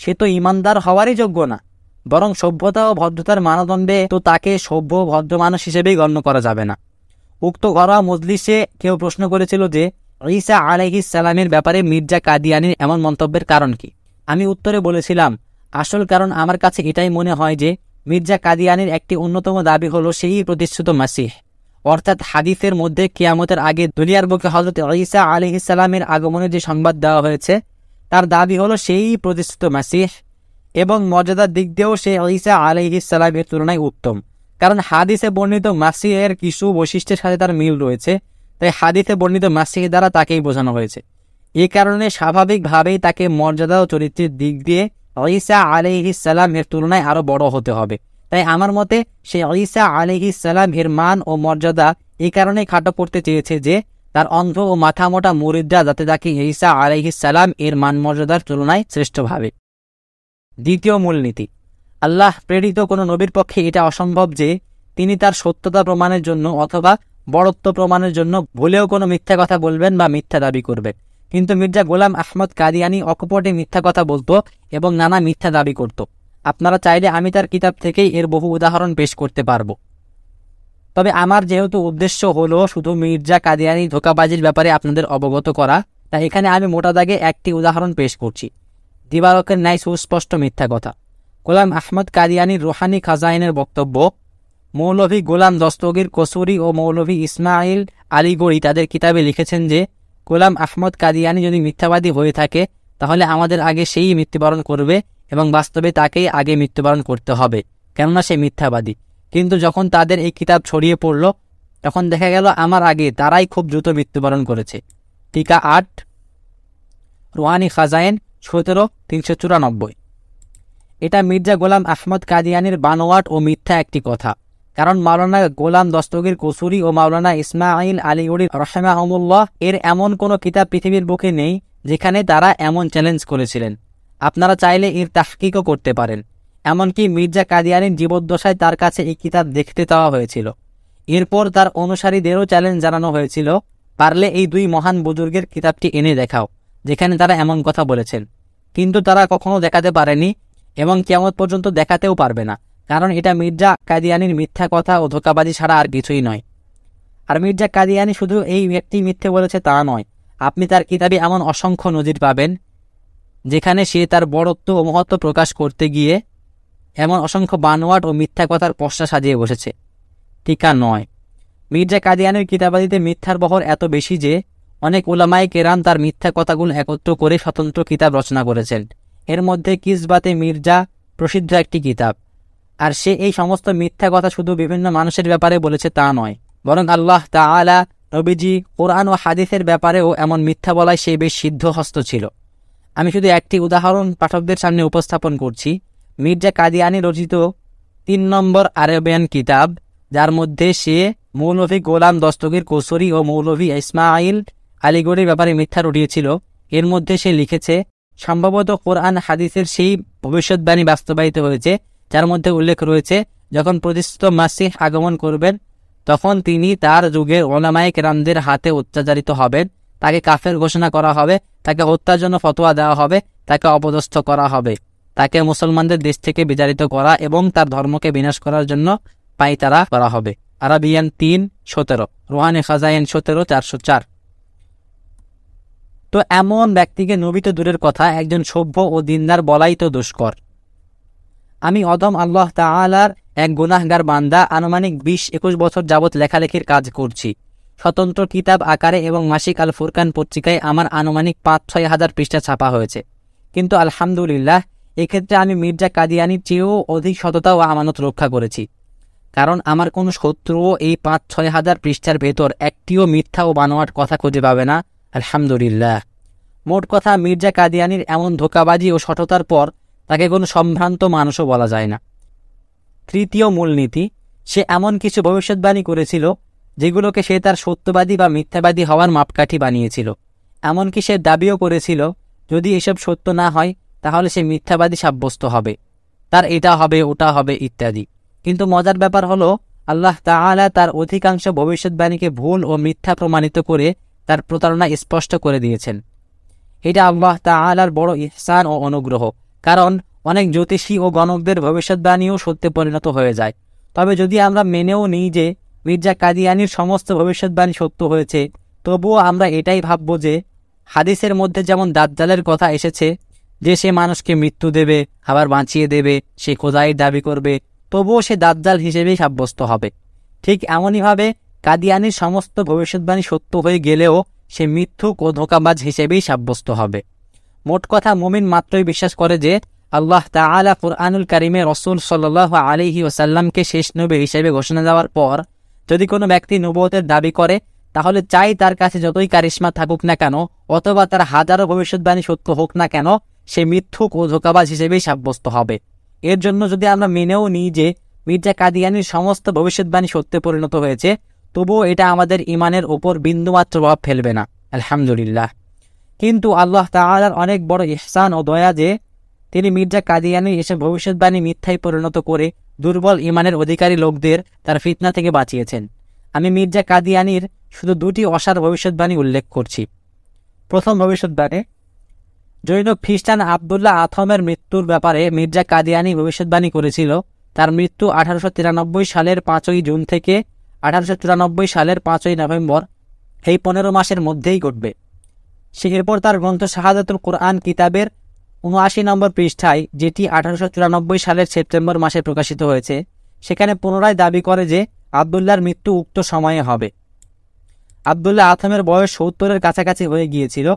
সে তো ইমানদার হওয়ারই যোগ্য না। বরং সভ্যতা ও ভদ্রতার মানদণ্ডে তো তাকে সভ্য ভদ্র মানুষ হিসেবেই গণ্য করা যাবে না। উক্ত ঘরোয়া মজলিসে কেউ প্রশ্ন করেছিল যে ঈসা আলাইহিস সালামের ব্যাপারে মির্জা কাদিয়ানির এমন মন্তব্যের কারণ কি? আমি উত্তরে বলেছিলাম আসল কারণ আমার কাছে এটাই মনে হয় যে মির্জা কাদিয়ানির একটি অন্যতম দাবি হল সেই প্রতিষ্ঠিত মাসিহ। অর্থাৎ হাদিসের মধ্যে কিয়ামতের আগে দুনিয়ার বুকে হজরত ঈসা আলিহিসাল্লামের আগমনের যে সংবাদ দেওয়া হয়েছে, তার দাবি হলো সেই প্রতিষ্ঠিত মাসিহ এবং মর্যাদার দিক দিয়েও সে ঈসা আলিহিসাল্লামের তুলনায় উত্তম। কারণ হাদিসে বর্ণিত মাসিহের কিছু বৈশিষ্ট্যের সাথে তার মিল রয়েছে, তাই হাদিসে বর্ণিত মাসিহ দ্বারা তাকেই বোঝানো হয়েছে। এ কারণে স্বাভাবিকভাবেই তাকে মর্যাদা ও চরিত্রের দিক দিয়ে ঈসা আলিহিসাল্লাম এর তুলনায় আরও বড় হতে হবে। তাই আমার মতে, সে ঈসা আলিহিসাল্লাম এর মান ও মর্যাদা এই কারণেই খাটো করতে চেয়েছে যে, তার অন্ধ ও মাথা মোটা মুরিদরা যাতে তাকে ঈসা আলিহিসাল্লাম এর মান মর্যাদার তুলনায় শ্রেষ্ঠ ভাবে। দ্বিতীয় মূলনীতি। আল্লাহ প্রেরিত কোনো নবীর পক্ষে এটা অসম্ভব যে, তিনি তার সত্যতা প্রমাণের জন্য অথবা বড়ত্ব প্রমাণের জন্য ভুলেও কোনো মিথ্যা কথা বলবেন বা মিথ্যা দাবি করবেন। কিন্তু মির্জা গোলাম আহমদ কাদিয়ানি অকপটে মিথ্যা কথা বলতো এবং নানা মিথ্যা দাবি করত। আপনারা চাইলে আমি তার কিতাব থেকেই এর বহু উদাহরণ পেশ করতে পারব। তবে আমার যেহেতু উদ্দেশ্য হলো শুধু মির্জা কাদিয়ানি ধোকাবাজির ব্যাপারে আপনাদের অবগত করা, তাই এখানে আমি মোটা দাগে একটি উদাহরণ পেশ করছি। দিবারকের ন্যায় সুস্পষ্ট মিথ্যা কথা। গোলাম আহমদ কাদিয়ানির রোহানি খাজাইনের বক্তব্য, মৌলভী গোলাম দস্তগীর কসুরি ও মৌলভী ইসমাইল আলিগড়ি তাদের কিতাবে লিখেছেন যে গোলাম আহমদ কাদিয়ানি যদি মিথ্যাবাদী হয়ে থাকে, তাহলে আমাদের আগে সেই মৃত্যুবরণ করবে এবং বাস্তবে তাকেই আগে মৃত্যুবরণ করতে হবে, কেননা সে মিথ্যাবাদী। কিন্তু যখন তাদের এই কিতাব ছড়িয়ে পড়ল, তখন দেখা গেল আমার আগে তারাই খুব দ্রুত মৃত্যুবরণ করেছে। টিকা আট রোহানি খাজায়েন সতেরো, তিনশো চুরানব্বই। এটা মির্জা গোলাম আহমদ কাদিয়ানির বানোয়াট ও মিথ্যা একটি কথা। কারণ মাওলানা গোলাম দস্তগীর কসুরি ও মাওলানা ইসমাইল আলীগড়ির রহমাহমুল্লাহ এর এমন কোনো কিতাব পৃথিবীর বুকে নেই যেখানে তারা এমন চ্যালেঞ্জ করেছিলেন। আপনারা চাইলে এর তাহকিকও করতে পারেন। এমনকি মির্জা কাদিয়ানির জীবদ্দশায় তার কাছে এই কিতাব দেখতে দেওয়া হয়েছিল। এরপর তার অনুসারীদেরও চ্যালেঞ্জ জানানো হয়েছিল। পারলে এই দুই মহান বুজুর্গের কিতাবটি এনে দেখাও, যেখানে তারা এমন কথা বলেছেন। কিন্তু তারা কখনো দেখাতে পারেনি এবং কেমন পর্যন্ত দেখাতেও পারবে না। কারণ এটা মির্জা কাদিয়ানির মিথ্যা কথা ও ধোকাবাজি ছাড়া আর কিছুই নয়। আর মির্জা কাদিয়ানি শুধু এই ব্যক্তি মিথ্যে বলেছে তা নয়। আপনি তার কিতাবে এমন অসংখ্য নজির পাবেন, যেখানে সে তার বড়ত্ব ও মহত্ব প্রকাশ করতে গিয়ে এমন অসংখ্য বানোয়াট ও মিথ্যা কথার পশ্চা সাজিয়ে বসেছে। টিকা নয়। মির্জা কাদিয়ানের কিতাবাদিতে মিথ্যার বহর এত বেশি যে অনেক ওলামাই কেরাম তার মিথ্যা কথাগুলো একত্র করে স্বতন্ত্র কিতাব রচনা করেছেন। এর মধ্যে কিসবাতে মির্জা প্রসিদ্ধ একটি কিতাব। আর সে এই সমস্ত মিথ্যা কথা শুধু বিভিন্ন মানুষের ব্যাপারে বলেছে তা নয়। বরং আল্লাহ তা আলা নবীজি কোরআন ও হাদিসের ব্যাপারেও এমন মিথ্যা বলায় সে বেশ সিদ্ধহস্ত ছিল। আমি শুধু একটি উদাহরণ পাঠকদের সামনে উপস্থাপন করছি। মির্জা কাদিয়ানি রচিত তিন নম্বর আরবিয়ান কিতাব, যার মধ্যে সে মৌলভী গোলাম দস্তগীর কোসরি ও মৌলভী ইসমাইল আলিগড়ের ব্যাপারে মিথ্যা রটিয়েছিল। এর মধ্যে সে লিখেছে, সম্ভবত কোরআন হাদিসের সেই ভবিষ্যৎবাণী বাস্তবায়িত হয়েছে যার মধ্যে উল্লেখ রয়েছে, যখন প্রতিষ্ঠিত মাসিহ আগমন করবেন, তখন তিনি তার যুগের ওলামায়িক রামদের হাতে অত্যাচারিত হবেন। তাকে কাফের ঘোষণা করা হবে, তাকে হত্যার জন্য ফতোয়া দেওয়া হবে, তাকে অপদস্থ করা হবে। তাকে মুসলমানদের দেশ থেকে বিতাড়িত করা এবং তার ধর্মকে বিনাশ করার জন্য পাইতারা করা হবে। আরাবিয়ান তিন, সতেরো। রোহানে খাজাইন, সতেরো, চারশো চার। তো এমন ব্যক্তিকে নবিত দূরের কথা, একজন সভ্য ও দিনদার বলাই তো দুষ্কর। আমি অদম আল্লাহ তাআলার এক গুনাহগার বান্দা, আনুমানিক বিশ একুশ বছর যাবৎ লেখালেখির কাজ করছি। স্বতন্ত্র কিতাব আকারে এবং মাসিক আল ফুরকান পত্রিকায় আমার আনুমানিক পাঁচ ছয় হাজার পৃষ্ঠা ছাপা হয়েছে। কিন্তু আলহামদুলিল্লাহ, এক্ষেত্রে আমি মির্জা কাদিয়ানির চেয়েও অধিক সততা ও আমানত রক্ষা করেছি। কারণ আমার কোনো শত্রুও এই পাঁচ ছয় হাজার পৃষ্ঠার ভেতর একটিও মিথ্যা ও বানোয়াট কথা খুঁজে পাবে না। আলহামদুলিল্লাহ। মোট কথা, মির্জা কাদিয়ানির এমন ধোকাবাজি ও সততার পর তাকে কোনো সম্ভ্রান্ত মানুষও বলা যায় না। তৃতীয় মূলনীতি, সে এমন কিছু ভবিষ্যৎবাণী করেছিল, যেগুলোকে সে তার সত্যবাদী বা মিথ্যাবাদী হওয়ার মাপকাঠি বানিয়েছিল। এমনকি সে দাবিও করেছিল, যদি এসব সত্য না হয়, তাহলে সে মিথ্যাবাদী সাব্যস্ত হবে। তার এটা হবে, ওটা হবে, ইত্যাদি। কিন্তু মজার ব্যাপার হলো, আল্লাহ তাআলা তার অধিকাংশ ভবিষ্যৎবাণীকে ভুল ও মিথ্যা প্রমাণিত করে তার প্রতারণা স্পষ্ট করে দিয়েছেন। এটা আল্লাহ তাআলার বড় ইহসান ও অনুগ্রহ। কারণ অনেক জ্যোতিষী ও গণকদের ভবিষ্যৎবাণীও সত্যে পরিণত হয়ে যায়। তবে যদি আমরা মেনেও নিই যে মির্জা কাদিয়ানির সমস্ত ভবিষ্যৎবাণী সত্য হয়েছে, তবুও আমরা এটাই ভাবব যে হাদিসের মধ্যে যেমন দাজ্জালের কথা এসেছে যে সে মানুষকে মৃত্যু দেবে, আবার বাঁচিয়ে দেবে, সে খোদাইয়ের দাবি করবে, তবুও সে দাজ্জাল হিসেবেই সাব্যস্ত হবে। ঠিক এমনইভাবে কাদিয়ানির সমস্ত ভবিষ্যৎবাণী সত্য হয়ে গেলেও সে মিথ্যুক ও ধোকাবাজ হিসেবেই সাব্যস্ত হবে। মোট কথা মুমিন মাত্রই বিশ্বাস করে যে আল্লাহ তাআলা কুরআনুল কারিমে রসুল সাল্লাহ আলিহি ওসাল্লামকে শেষ নবী হিসেবে ঘোষণা দেওয়ার পর যদি কোনো ব্যক্তি নবতের দাবি করে, তাহলে চাই তার কাছে যতই কারিশ্মা থাকুক না কেন, অথবা তার হাজারো ভবিষ্যৎবাণী সত্য হোক না কেন, সে মিথ্যুক ও ধোকাবাজ হিসেবেই সাব্যস্ত হবে। এর জন্য যদি আমরা মেনেও নিই যে মির্জা কাদিয়ানির সমস্ত ভবিষ্যৎবাণী সত্যে পরিণত হয়েছে, তবুও এটা আমাদের ইমানের ওপর বিন্দুমাত্র প্রভাব ফেলবে না। আলহামদুলিল্লাহ। কিন্তু আল্লাহ তাআলার অনেক বড় ইহসান ও দয়া যে তিনি মির্জা কাদিয়ানি এসে ভবিষ্যৎবাণী মিথ্যায় পরিণত করে দুর্বল ইমানের অধিকারী লোকদের তার ফিতনা থেকে বাঁচিয়েছেন। আমি মির্জা কাদিয়ানির শুধু দুটি অসার ভবিষ্যৎবাণী উল্লেখ করছি। প্রথম ভবিষ্যৎবাণী, জৈন খ্রিস্টান আবদুল্লাহ আথমের মৃত্যুর ব্যাপারে মির্জা কাদিয়ানি ভবিষ্যৎবাণী করেছিল। তার মৃত্যু আঠারোশো তিরানব্বই সালের পাঁচই জুন থেকে আঠারোশো চুরানব্বই সালের পাঁচই নভেম্বর এই পনেরো মাসের মধ্যেই ঘটবে। সে এরপর তার গ্রন্থ শাহাদাতুল কোরআন কিতাবের উনআশি নম্বর পৃষ্ঠায়, যেটি আঠারোশো চুরানব্বই সালের সেপ্টেম্বর মাসে প্রকাশিত হয়েছে, সেখানে পুনরায় দাবি করে যে আবদুল্লাহর মৃত্যু উক্ত সময়ে হবে। আবদুল্লাহ আথমের বয়স সত্তরের কাছাকাছি হয়ে গিয়েছিল,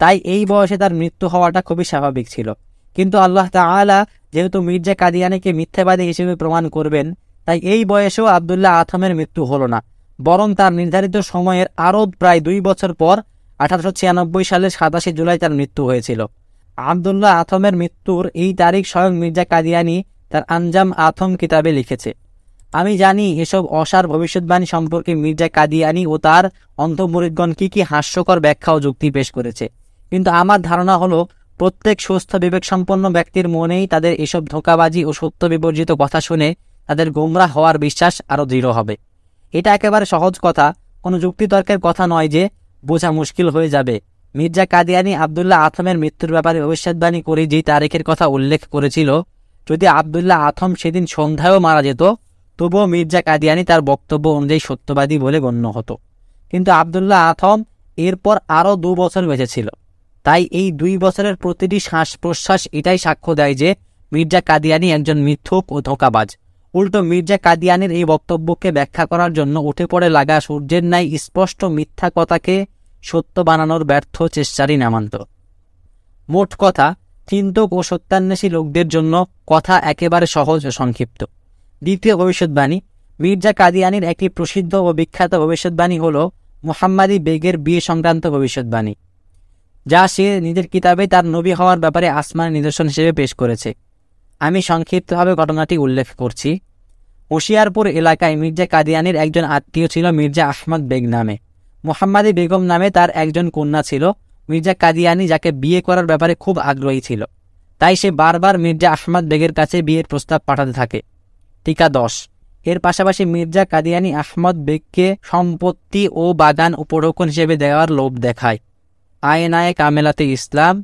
তাই এই বয়সে তার মৃত্যু হওয়াটা খুবই স্বাভাবিক ছিল। কিন্তু আল্লাহ তাআলা যেহেতু মির্জা কাদিয়ানিকে মিথ্যাবাদী হিসেবে প্রমাণ করবেন, তাই এই বয়সেও আবদুল্লাহ আথমের মৃত্যু হলো না, বরং তার নির্ধারিত সময়ের আরও প্রায় দুই বছর পর আঠারোশো ছিয়ানব্বই সালের সাতাশে জুলাই তার মৃত্যু হয়েছিল। আবদুল্লাহ আথমের মৃত্যুর এই তারিখ স্বয়ং মির্জা কাদিয়ানি তার আঞ্জাম আথম কিতাবে লিখেছে। আমি জানি এসব অসার ভবিষ্যৎবাণী সম্পর্কে মির্জা কাদিয়ানি ও তার অন্তমরিদগণ কি কি হাস্যকর ব্যাখ্যা ও যুক্তি পেশ করেছে। কিন্তু আমার ধারণা হলো, প্রত্যেক সুস্থ বিবেকসম্পন্ন ব্যক্তির মনেই তাদের এসব ধোঁকাবাজি ও সত্য বিবর্জিত কথা শুনে তাদের গোমরা হওয়ার বিশ্বাস আরও দৃঢ় হবে। এটা একেবারে সহজ কথা, কোনো যুক্তিতর্কের কথা নয় যে বোঝা মুশকিল হয়ে যাবে। মির্জা কাদিয়ানি আবদুল্লাহ আথমের মৃত্যুর ব্যাপারে ভবিষ্যৎবাণী করে যে তারিখের কথা উল্লেখ করেছিল, যদি আবদুল্লাহ আথম সেদিন সন্ধ্যায়ও মারা যেত, তবুও মির্জা কাদিয়ানি তার বক্তব্য অনুযায়ী সত্যবাদী বলে গণ্য হতো। কিন্তু আবদুল্লাহ আথম এরপর আরও দু বছর বেঁচেছিল। তাই এই দুই বছরের প্রতিটি শ্বাস প্রশ্বাস এটাই সাক্ষ্য দেয় যে মির্জা কাদিয়ানি একজন মিথ্যুক ও ধোঁকাবাজ। উল্টো মির্জা কাদিয়ানির এই বক্তব্যকে ব্যাখ্যা করার জন্য উঠে পড়ে লাগা সূর্যের ন্যায় স্পষ্ট মিথ্যা কথাকে সত্য বানানোর ব্যর্থ চেষ্টারই নামান্ত। মোট কথা, চিন্তক ও সত্যান্বেষী লোকদের জন্য কথা একেবারে সহজ ও সংক্ষিপ্ত। দ্বিতীয় ভবিষ্যৎবাণী, মির্জা কাদিয়ানির একটি প্রসিদ্ধ ও বিখ্যাত ভবিষ্যৎবাণী হল মোহাম্মাদি বেগের বিয়ে সংক্রান্ত ভবিষ্যৎবাণী, যা সে নিজের কিতাবে তার নবী হওয়ার ব্যাপারে আসমানের নিদর্শন হিসেবে পেশ করেছে। আমি সংক্ষিপ্তভাবে ঘটনাটি উল্লেখ করছি। হোশিয়ারপুর এলাকায় মির্জা কাদিয়ানির একজন আত্মীয় ছিল মির্জা আহমদ বেগ নামে। মোহাম্মদী বেগম নামে তার একজন কন্যা ছিল। মির্জা কাদিয়ানি যাকে বিয়ে করার ব্যাপারে খুব আগ্রহী ছিল। তাই সে বারবার মির্জা আহমদ বেগের কাছে বিয়ের প্রস্তাব পাঠাতে থাকে। টিকা দশ। এর পাশাপাশি মির্জা কাদিয়ানি আহমদ বেগকে সম্পত্তি ও বাগান উপরোকন হিসেবে দেওয়ার লোভ দেখায়। আয়নায়ে কামেলাতে ইসলাম,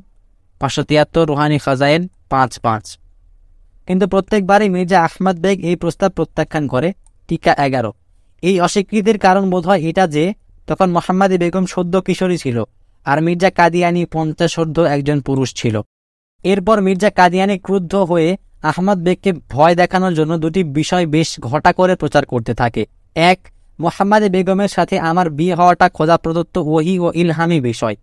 পাঁচশো তিয়াত্তর রুহানি খাজাইন, পাঁচ পাঁচ। কিন্তু প্রত্যেকবারই মির্জা আহমদ বেগ এই প্রস্তাব প্রত্যাখ্যান করে, টিকা এগারো। এই অস্বীকৃতির কারণ বোধ হয় এটা যে, তখন মোহাম্মদী বেগম সদ্য কিশোরী ছিল, আর মির্জা কাদিয়ানি পঞ্চাশোর্ধ একজন পুরুষ ছিল। এরপর মির্জা কাদিয়ানি ক্রুদ্ধ হয়ে আহমদ বেগকে ভয় দেখানোর জন্য দুটি বিষয় বেশ ঘটা করে প্রচার করতে থাকে। এক, মোহাম্মদ বেগমের সাথে আমার বিয়ে হওয়াটা খোদা প্রদত্ত ওহি ও ইলহামি বিষয়।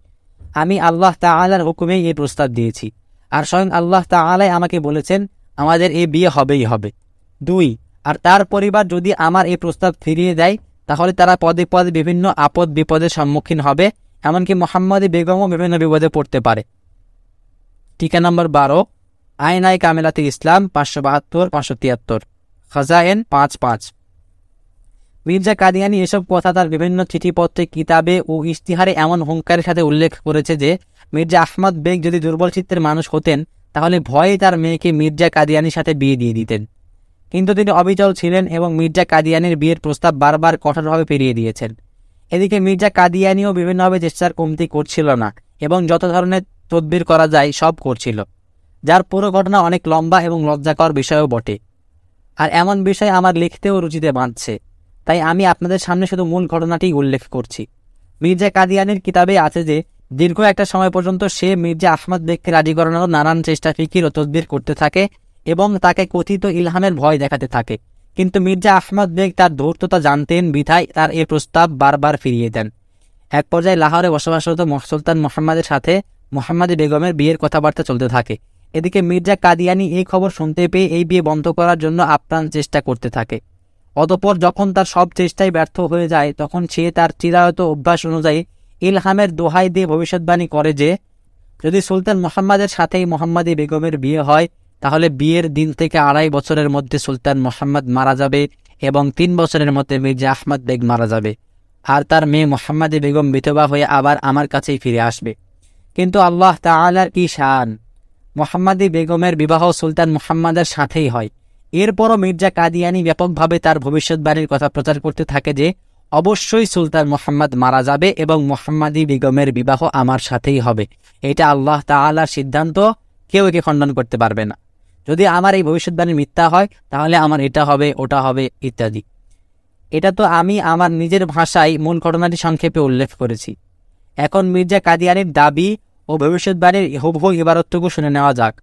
আমি আল্লাহ তালার হুকুমেই এই প্রস্তাব দিয়েছি। আর স্বয়ং আল্লাহ তালাই আমাকে বলেছেন আমাদের এই বিয়ে হবেই হবে। দুই, আর তার পরিবার যদি আমার এই প্রস্তাব ফিরিয়ে দেয়, তাহলে তারা পদে পদে বিভিন্ন আপদ বিপদের সম্মুখীন হবে, এমনকি মোহাম্মদী বেগমও বিভিন্ন বিপদে পড়তে পারে। টিকা নম্বর বারো আইনাই কামেলাতে ইসলাম পাঁচশো বাহাত্তর, পাঁচশো তিয়াত্তর। খাজায়েন পাঁচ পাঁচ। মির্জা কাদিয়ানি এসব কথা তার বিভিন্ন চিঠিপত্রে, কিতাবে ও ইশতিহারে এমন হুঙ্কারের সাথে উল্লেখ করেছে যে, মির্জা আহমদ বেগ যদি দুর্বল চিত্তের মানুষ হতেন তাহলে ভয়ে তার মেয়েকে মির্জা কাদিয়ানির সাথে বিয়ে দিয়ে দিতেন। কিন্তু তিনি অবিচল ছিলেন এবং মির্জা কাদিয়ানির বিয়ের প্রস্তাব বারবার কঠোরভাবে পেরিয়ে দিয়েছেন। এদিকে মির্জা কাদিয়ানিও বিভিন্নভাবে চেষ্টার কমতি করছিল না এবং যত ধরনের তদবির করা যায় সব করছিল। যার পুরো ঘটনা অনেক লম্বা এবং লজ্জাকর বিষয়ও বটে। আর এমন বিষয় আমার লিখতেও রুচিতে বাঁধছে। তাই আমি আপনাদের সামনে শুধু মূল ঘটনাটি উল্লেখ করছি। মির্জা কাদিয়ানির কিতাবে আছে যে দীর্ঘ একটা সময় পর্যন্ত সে মির্জা আহমদ বেগকে রাজি করানোর নানান চেষ্টা ফিকির ও তদবির করতে থাকে এবং তাকে কথিত ইলহামের ভয় দেখাতে থাকে। কিন্তু মির্জা আহমদ বেগ তার ধূর্ততা জানতেন, বিধায় তার এ প্রস্তাব বারবার ফিরিয়ে দেন। এক পর্যায়ে লাহোরে বসবাসরত সুলতান মোহাম্মদের সাথে মোহাম্মদ বেগমের বিয়ের কথাবার্তা চলতে থাকে। এদিকে মির্জা কাদিয়ানি এই খবর শুনতে পেয়ে এই বিয়ে বন্ধ করার জন্য আপ্রাণ চেষ্টা করতে থাকে। অতপর যখন তার সব চেষ্টাই ব্যর্থ হয়ে যায়, তখন সে তার চিরায়ত অভ্যাস অনুযায়ী ইলহামের দোহাই দিয়ে ভবিষ্যৎবাণী করে যে, যদি সুলতান মোহাম্মদের সাথেই মোহাম্মদী বেগমের বিয়ে হয়, তাহলে বিয়ের দিন থেকে আড়াই বছরের মধ্যে সুলতান মোহাম্মদ মারা যাবে এবং তিন বছরের মধ্যে মির্জা আহমদ বেগ মারা যাবে। আর তার মেয়ে মোহাম্মদী বেগম বিধবা হয়ে আবার আমার কাছেই ফিরে আসবে। কিন্তু আল্লাহ তালার কি শান? মোহাম্মদী বেগমের বিবাহ সুলতান মোহাম্মদের সাথেই হয়। এরপরও মির্জা কাদিয়ানি ব্যাপকভাবে তার ভবিষ্যৎবাণীর কথা প্রচার করতে থাকে যে অবশ্যই সুলতান মোহাম্মদ মারা যাবে এবং মোহাম্মদী বেগমের বিবাহ আমার সাথেই হবে। এটা আল্লাহ তালার সিদ্ধান্ত। কেউ একে খণ্ডন করতে পারবে না। যদি আমার এই ভবিষ্যৎবাণী মিথ্যা হয়, তাহলে আমার এটা হবে, ওটা হবে, ইত্যাদি। এটা তো আমি আমার নিজের ভাষায় মূল ঘটনাটি সংক্ষেপে উল্লেখ করেছি। এখন মির্জা কাদিয়ানির দাবি ও ভবিষ্যৎবাণীর হুবহু ইবারতটুকু শুনে নেওয়া যাক।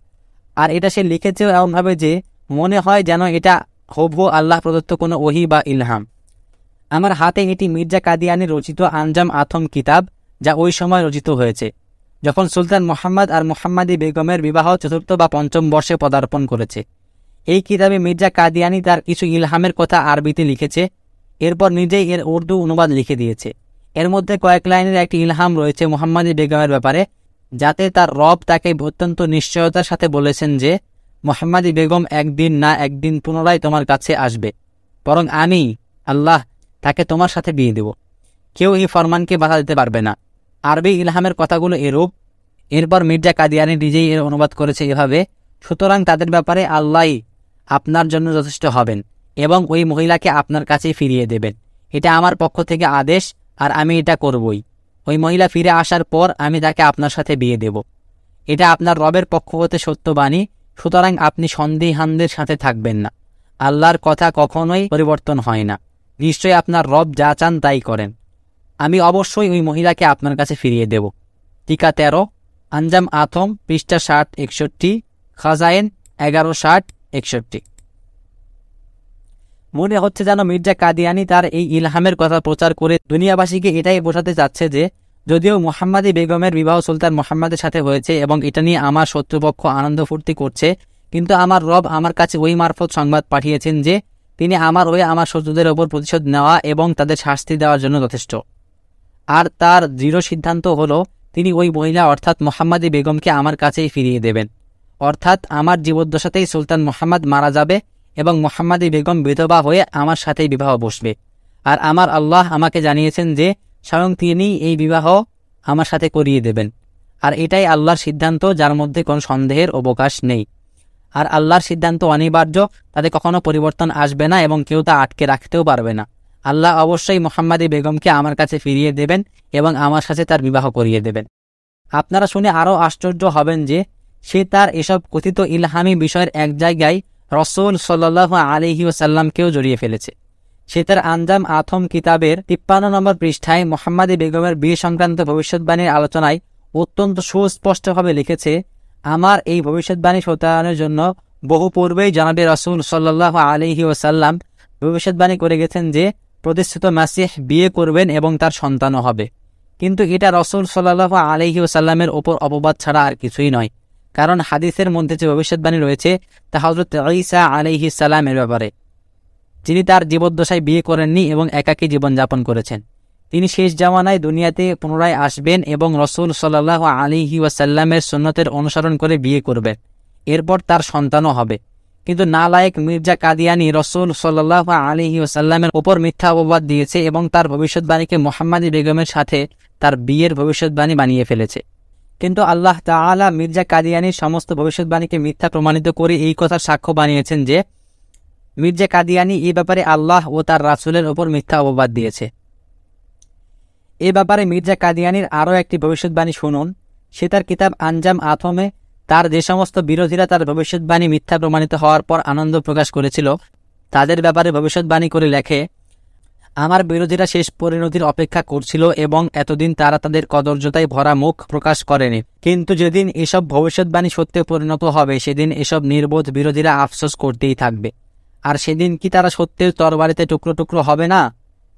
আর এটা সে লিখেছেও এমনভাবে যে, মনে হয় যেন এটা হুবহু আল্লাহ প্রদত্ত কোনো ওহি বা ইলহাম। আমার হাতে এটি মির্জা কাদিয়ানির রচিত আঞ্জাম আথম কিতাব, যা ওই সময় রচিত হয়েছে, যখন সুলতান মোহাম্মদ আর মোহাম্মদী বেগমের বিবাহ চতুর্থ বা পঞ্চম বর্ষে পদার্পণ করেছে। এই কিতাবে মির্জা কাদিয়ানি তার কিছু ইলহামের কথা আরবিতে লিখেছে, এরপর নিজেই এর উর্দু অনুবাদ লিখে দিয়েছে। এর মধ্যে কয়েক লাইনের একটি ইলহাম রয়েছে মোহাম্মদী বেগমের ব্যাপারে, যাতে তার রব তাকে অত্যন্ত নিশ্চয়তার সাথে বলেছেন যে, মোহাম্মদী বেগম একদিন না একদিন পুনরায় তোমার কাছে আসবে। বরং আমি, আল্লাহ তাকে তোমার সাথে বিয়ে দেব। কেউ এই ফরমানকে বাধা দিতে পারবে না। আরবি ইলহামের কথাগুলো এরূপ। এরপর মির্জা কাদিয়ানি নিজেই এর অনুবাদ করেছে এভাবে, সুতরাং তাদের ব্যাপারে আল্লাহ আপনার জন্য যথেষ্ট হবেন এবং ওই মহিলাকে আপনার কাছেই ফিরিয়ে দেবেন। এটা আমার পক্ষ থেকে আদেশ আর আমি এটা করবই। ওই মহিলা ফিরে আসার পর আমি তাকে আপনার সাথে বিয়ে দেব। এটা আপনার রবের পক্ষ হতে সত্যবাণী। সুতরাং আপনি সন্দেহানদের সাথে থাকবেন না। আল্লাহর কথা কখনোই পরিবর্তন হয় না। নিশ্চয়ই আপনার রব যা চান তাই করেন। আমি অবশ্যই ওই মহিলাকে আপনার কাছে ফিরিয়ে দেব। টিকা তেরো, আঞ্জাম আথম, পৃষ্ঠা ষাট, একষট্টি খাজায়েন এগারো, ষাট, একষট্টি। মনে হচ্ছে যেন মির্জা কাদিয়ানি তার এই ইলহামের কথা প্রচার করে দুনিয়াবাসীকে এটাই বোঝাতে চাচ্ছে যে, যদিও মোহাম্মদী বেগমের বিবাহ সুলতান মোহাম্মদের সাথে হয়েছে এবং এটা নিয়ে আমার শত্রুপক্ষ আনন্দ ফুর্তি করছে, কিন্তু আমার রব আমার কাছে ওই মারফত সংবাদ পাঠিয়েছেন যে তিনি আমার ওই আমার শত্রুদের ওপর প্রতিশোধ নেওয়া এবং তাদের শাস্তি দেওয়ার জন্য যথেষ্ট। আর তার দৃঢ় সিদ্ধান্ত হল, তিনি ওই মহিলা, অর্থাৎ মোহাম্মদী বেগমকে আমার কাছেই ফিরিয়ে দেবেন। অর্থাৎ আমার জীবদ্দশাতেই সুলতান মোহাম্মদ মারা যাবে এবং মোহাম্মদী বেগম বিধবা হয়ে আমার সাথেই বিবাহ বসবে। আর আমার আল্লাহ আমাকে জানিয়েছেন যে, স্বয়ং তিনি এই বিবাহ আমার সাথে করিয়ে দেবেন। আর এটাই আল্লাহর সিদ্ধান্ত, যার মধ্যে কোনো সন্দেহের অবকাশ নেই। আর আল্লাহর সিদ্ধান্ত অনিবার্য, তাতে কখনো পরিবর্তন আসবে না এবং কেউ তা আটকে রাখতেও পারবে না। আল্লাহ অবশ্যই মোহাম্মদী বেগমকে আমার কাছে ফিরিয়ে দেবেন এবং আমার সাথে তার বিবাহ করিয়ে দেবেন। আপনারা শুনে আরও আশ্চর্য হবেন যে, সে তার এসব কথিত ইলহামি বিষয়ের এক জায়গায় রসুল সাল্লাহ আলহি ওসাল্লামকেও জড়িয়ে ফেলেছে। সে তার আঞ্জাম আথম কিতাবের তিপ্পান্ন নম্বর পৃষ্ঠায় মোহাম্মদী বেগমের বিয়ে সংক্রান্ত ভবিষ্যৎবাণীর আলোচনায় অত্যন্ত সুস্পষ্টভাবে লিখেছে আমার এই ভবিষ্যৎবাণী সত্যায়নের জন্য বহু পূর্বেই জানাবে রসুল সাল্লাহ আলহি ওসাল্লাম ভবিষ্যৎবাণী করে গেছেন যে প্রতিষ্ঠিত মাসিহ বিয়ে করবেন এবং তার সন্তানও হবে। কিন্তু এটা রসুল সাল্লাহ আলহি ওসাল্লামের ওপর অপবাদ ছাড়া আর কিছুই নয়। কারণ হাদিসের মধ্যে যে ভবিষ্যৎবাণী রয়েছে, তা হজরত ঈসা আলহি সালামের ব্যাপারে। যিনি তার জীবদ্দশায় বিয়ে করেননি এবং একাকী জীবনযাপন করেছেন। তিনি শেষ জামানায় দুনিয়াতে পুনরায় আসবেন এবং রসুল সাল্লাহ আলিহি ওয়াসাল্লামের সুন্নতের অনুসরণ করে বিয়ে করবেন এরপর তার সন্তানও হবে। কিন্তু নালায়েক মির্জা কাদিয়ানি রসুল সাল্লাহ আলিহি ওসাল্লামের ওপর মিথ্যা অপবাদ দিয়েছে এবং তার ভবিষ্যৎবাণীকে মোহাম্মদী বেগমের সাথে তার বিয়ের ভবিষ্যৎবাণী বানিয়ে ফেলেছে। কিন্তু আল্লাহ তালা মির্জা কাদিয়ানির সমস্ত ভবিষ্যৎবাণীকে মিথ্যা প্রমাণিত করে এই কথার সাক্ষ্য বানিয়েছেন যে, মির্জা কাদিয়ানি এই ব্যাপারে আল্লাহ ও তার রাসুলের ওপর মিথ্যা অপবাদ দিয়েছে। এ ব্যাপারে মির্জা কাদিয়ানির আরও একটি ভবিষ্যৎবাণী শুনুন। সে তার কিতাব আঞ্জাম আথমে, তার যে সমস্ত বিরোধীরা তার ভবিষ্যৎবাণী মিথ্যা প্রমাণিত হওয়ার পর আনন্দ প্রকাশ করেছিল, তাদের ব্যাপারে ভবিষ্যৎবাণী করে লেখে, আমার বিরোধীরা শেষ পরিণতির অপেক্ষা করছিল এবং এতদিন তারা তাদের কদর্যতায় ভরা মুখ প্রকাশ করেনি। কিন্তু যেদিন এসব ভবিষ্যৎবাণী সত্যে পরিণত হবে, সেদিন এসব নির্বোধ বিরোধীরা আফসোস করতেই থাকবে। আর সেদিন কি তারা সত্যের তরবারিতে টুকরো টুকরো হবে না?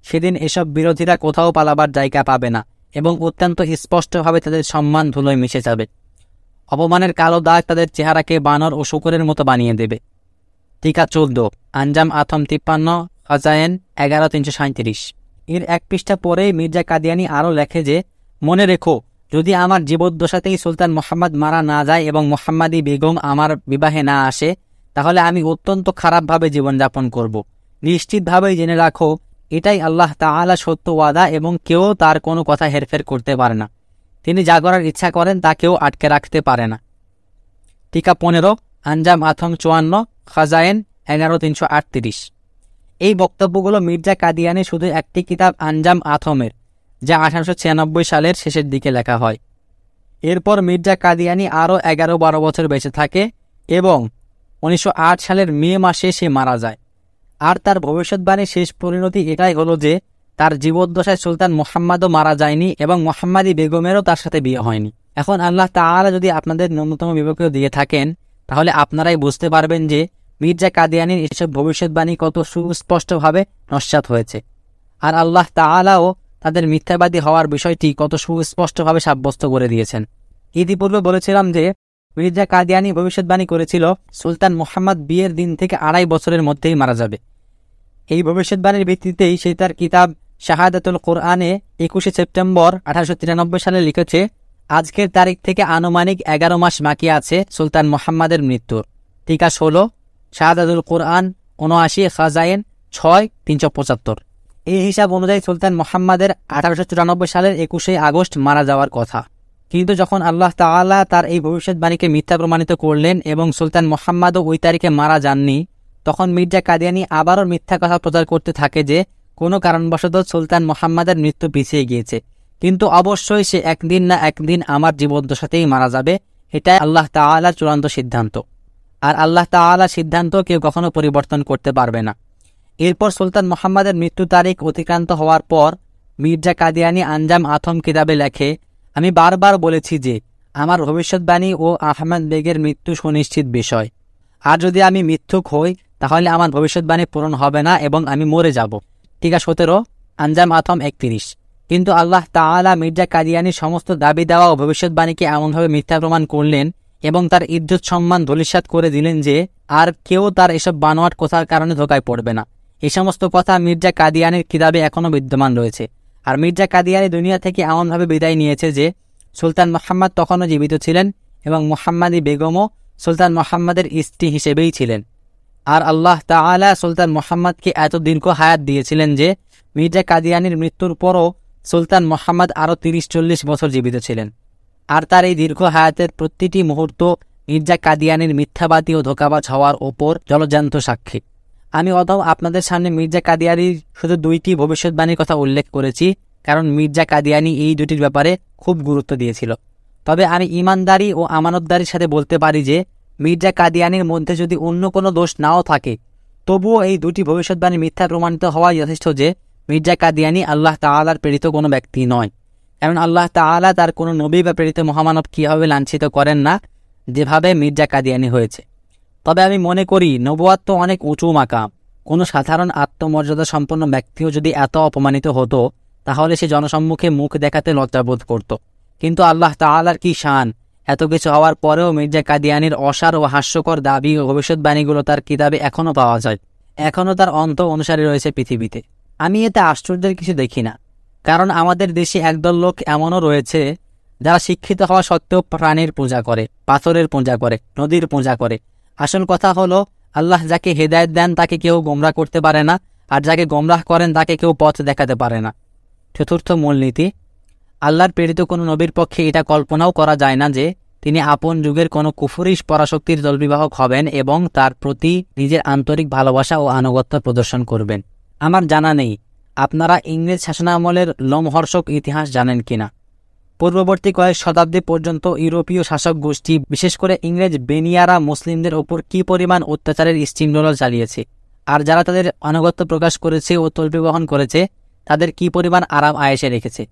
সেদিন এসব বিরোধীরা কোথাও পালাবার জায়গা পাবে না এবং অত্যন্ত স্পষ্টভাবে তাদের সম্মান ধুলোয় মিশে যাবে। অপমানের কালো দাগ তাদের চেহারাকে বানর ও শুকুরের মতো বানিয়ে দেবে। টিকা চৌদ্দ আঞ্জাম আথম তিপ্পান্ন হজায়েন এগারো তিনশো সাঁত্রিশ এর এক পৃষ্ঠা পরেই মির্জা কাদিয়ানি আরও লেখে যে, মনে রেখো, যদি আমার জীবদ্দশাতেই সুলতান মোহাম্মদ মারা না যায় এবং মোহাম্মদী বেগম আমার বিবাহে না আসে, তাহলে আমি অত্যন্ত খারাপভাবে জীবনযাপন করব। নিশ্চিতভাবেই জেনে রাখো এটাই আল্লাহ তাআলা সত্য ওয়াদা এবং কেউ তার কোনো কথা হেরফের করতে পারে না। তিনি যা করার ইচ্ছা করেন তা কেউ আটকে রাখতে পারে না। টিকা পনেরো আঞ্জাম আথং চুয়ান্ন খাজায়েন এগারো তিনশো আটত্রিশ। এই বক্তব্যগুলো মির্জা কাদিয়ানি শুধু একটি কিতাব আঞ্জাম আথমের, যা আঠারোশো ছিয়ানব্বই সালের শেষের দিকে লেখা হয়। এরপর মির্জা কাদিয়ানি আরও এগারো বারো বছর বেঁচে থাকে এবং উনিশশো আট সালের মে মাসে সে মারা যায়। আর তার ভবিষ্যৎবাণীর শেষ পরিণতি এটাই হলো যে, তার জীবদ্দশায় সুলতান মোহাম্মদও মারা যায়নি এবং মোহাম্মদী বেগমেরও তার সাথে বিয়ে হয়নি। এখন আল্লাহ তাআলা যদি আপনাদের ন্যূনতম বিবেকেও দিয়ে থাকেন, তাহলে আপনারাই বুঝতে পারবেন যে, মির্জা কাদিয়ানির এসব ভবিষ্যৎবাণী কত সুস্পষ্টভাবে নস্যাৎ হয়েছে। আর আল্লাহ তাআলাও তাদের মিথ্যাবাদী হওয়ার বিষয়টি কত সুস্পষ্টভাবে সাব্যস্ত করে দিয়েছেন। ইতিপূর্বে বলেছিলাম যে, মির্জা কাদিয়ানি ভবিষ্যৎবাণী করেছিল, সুলতান মোহাম্মদ বিয়ের দিন থেকে আড়াই বছরের মধ্যেই মারা যাবে। এই ভবিষ্যৎবাণীর ভিত্তিতেই সে তার কিতাব শাহাদাতুল কোরআনে একুশে সেপ্টেম্বর আঠারোশো তিরানব্বই সালে লিখেছে, আজকের তারিখ থেকে আনুমানিক এগারো মাস বাকি আছে সুলতান মোহাম্মদের মৃত্যুর। টিকা ষোলো, শাহাদাতুল কোরআন উনআশি খাজাইন ছয়, তিনশো পঁচাত্তর। এই হিসাব অনুযায়ী সুলতান মোহাম্মদের আঠারোশো চুরানব্বই সালের একুশে আগস্ট মারা যাওয়ার কথা। কিন্তু যখন আল্লাহ তাআলা তার এই ভবিষ্যৎবাণীকে মিথ্যা প্রমাণিত করলেন এবং সুলতান মোহাম্মদও ওই তারিখে মারা যাননি তখন মির্জা কাদিয়ানি আবারও মিথ্যা কথা প্রচার করতে থাকে যে, কোনো কারণবশত সুলতান মোহাম্মদের মৃত্যু পিছিয়ে গিয়েছে। কিন্তু অবশ্যই সে একদিন না একদিন আমার জীবদ্দশাতেই মারা যাবে, এটাই আল্লাহ তাআলার চূড়ান্ত সিদ্ধান্ত। আর আল্লাহ তাআলার সিদ্ধান্ত কেউ কখনো পরিবর্তন করতে পারবে না। এরপর সুলতান মোহাম্মদের মৃত্যু তারিখ অতিক্রান্ত হওয়ার পর মির্জা কাদিয়ানি আঞ্জাম আথম কিতাবে লেখে, আমি বারবার বলেছি যে, আমার ভবিষ্যৎবাণী ও আহমেদ বেগের মৃত্যু সুনিশ্চিত বিষয়। আর যদি আমি মিথ্যুক হই তাহলে আমার ভবিষ্যৎবাণী পূরণ হবে না এবং আমি মরে যাব। টিকা সতেরো। আঞ্জাম আথম একত্রিশ। কিন্তু আল্লাহ তাআলা মির্জা কাদিয়ানির সমস্ত দাবি দেওয়া ও ভবিষ্যৎবাণীকে এমনভাবে মিথ্যা প্রমাণ করলেন এবং তার ইজ্জত সম্মান ধলিসাত করে দিলেন যে আর কেউ তার এসব বানোয়াট কথার কারণে ধোকায় পড়বে না। এই সমস্ত কথা মির্জা কাদিয়ানির কিতাবে এখনও বিদ্যমান রয়েছে। আর মির্জা কাদিয়ানি দুনিয়া থেকে এমনভাবে বিদায় নিয়েছে যে সুলতান মোহাম্মদ তখনও জীবিত ছিলেন এবং মোহাম্মদী বেগমও সুলতান মোহাম্মদের স্ত্রী হিসেবেই ছিলেন। আর আল্লাহ তাআলা সুলতান মোহাম্মদকে এত দীর্ঘ হায়াত দিয়েছিলেন যে মির্জা কাদিয়ানির মৃত্যুর পরও সুলতান মোহাম্মদ আরও তিরিশ চল্লিশ বছর জীবিত ছিলেন। আর তার এই দীর্ঘ হায়াতের প্রতিটি মুহূর্ত মির্জা কাদিয়ানির মিথ্যাবাদী ও ধোকাবাজ হওয়ার ওপর জলজান্ত সাক্ষী। আমি অথবা আপনাদের সামনে মির্জা কাদিয়ানির শুধু দুইটি ভবিষ্যৎবাণীর কথা উল্লেখ করেছি, কারণ মির্জা কাদিয়ানি এই দুটির ব্যাপারে খুব গুরুত্ব দিয়েছিল। তবে আমি ইমানদারি ও আমানতদারির সাথে বলতে পারি যে মির্জা কাদিয়ানির মধ্যে যদি অন্য কোনো দোষ নাও থাকে, তবুও এই দুটি ভবিষ্যৎবাণী মিথ্যা প্রমাণিত হওয়া যথেষ্ট যে মির্জা কাদিয়ানি আল্লাহ তাআলার প্রেরিত কোনো ব্যক্তি নয়। কারণ আল্লাহ তাআলা তার কোনো নবী বা প্রেরিত মহামানব কীভাবে লাঞ্ছিত করেন না, যেভাবে মির্জা কাদিয়ানি হয়েছে। তবে আমি মনে করি নবুয়াত তো অনেক উঁচু মাকাম। কোনো সাধারণ আত্মমর্যাদা সম্পন্ন ব্যক্তিও যদি এত অপমানিত হতো, তাহলে সে জনসম্মুখে মুখ দেখাতে লজ্জাবোধ করত। কিন্তু আল্লাহ তাআলার কি শান? এত কিছু হওয়ার পরেও মির্জা কাদিয়ানির অসার ও হাস্যকর দাবি ও ভবিষ্যৎবাণীগুলো তার কিতাবে এখনও পাওয়া যায়। এখনও তার অন্ত অনুসারী রয়েছে পৃথিবীতে। আমি এতে আশ্চর্যের কিছু দেখি না। কারণ আমাদের দেশে একদল লোক এমনও রয়েছে যারা শিক্ষিত হওয়া সত্ত্বেও প্রাণীর পূজা করে, পাথরের পূজা করে, নদীর পূজা করে। আসল কথা হলো, আল্লাহ যাকে হেদায়ত দেন তাকে কেউ গোমরাহ করতে পারে না, আর যাকে গোমরাহ করেন তাকে কেউ পথ দেখাতে পারে না। চতুর্থ মূলনীতি আল্লাহর প্রেরিত কোনো নবীর পক্ষে এটা কল্পনাও করা যায় না যে তিনি আপন যুগের কোনো কুফুরিশ পরাশক্তির দলবিবাহক হবেন এবং তার প্রতি নিজের আন্তরিক ভালোবাসা ও আনুগত্য প্রদর্শন করবেন। আমার জানা নেই, আপনারা ইংরেজ শাসনামলের লোমহর্ষক ইতিহাস জানেন কিনা? পূর্ববর্তী কয়েক শতাব্দী পর্যন্ত ইউরোপীয় শাসক গোষ্ঠী, বিশেষ করে ইংরেজ বেনিয়ারা মুসলিমদের ওপর কী পরিমাণ অত্যাচারের স্টিমরোল চালিয়েছে, আর যারা তাদের আনুগত্য প্রকাশ করেছে ও তল্পি বহন করেছে, তাদের কী পরিমাণ আরাম আয়েসে রেখেছে?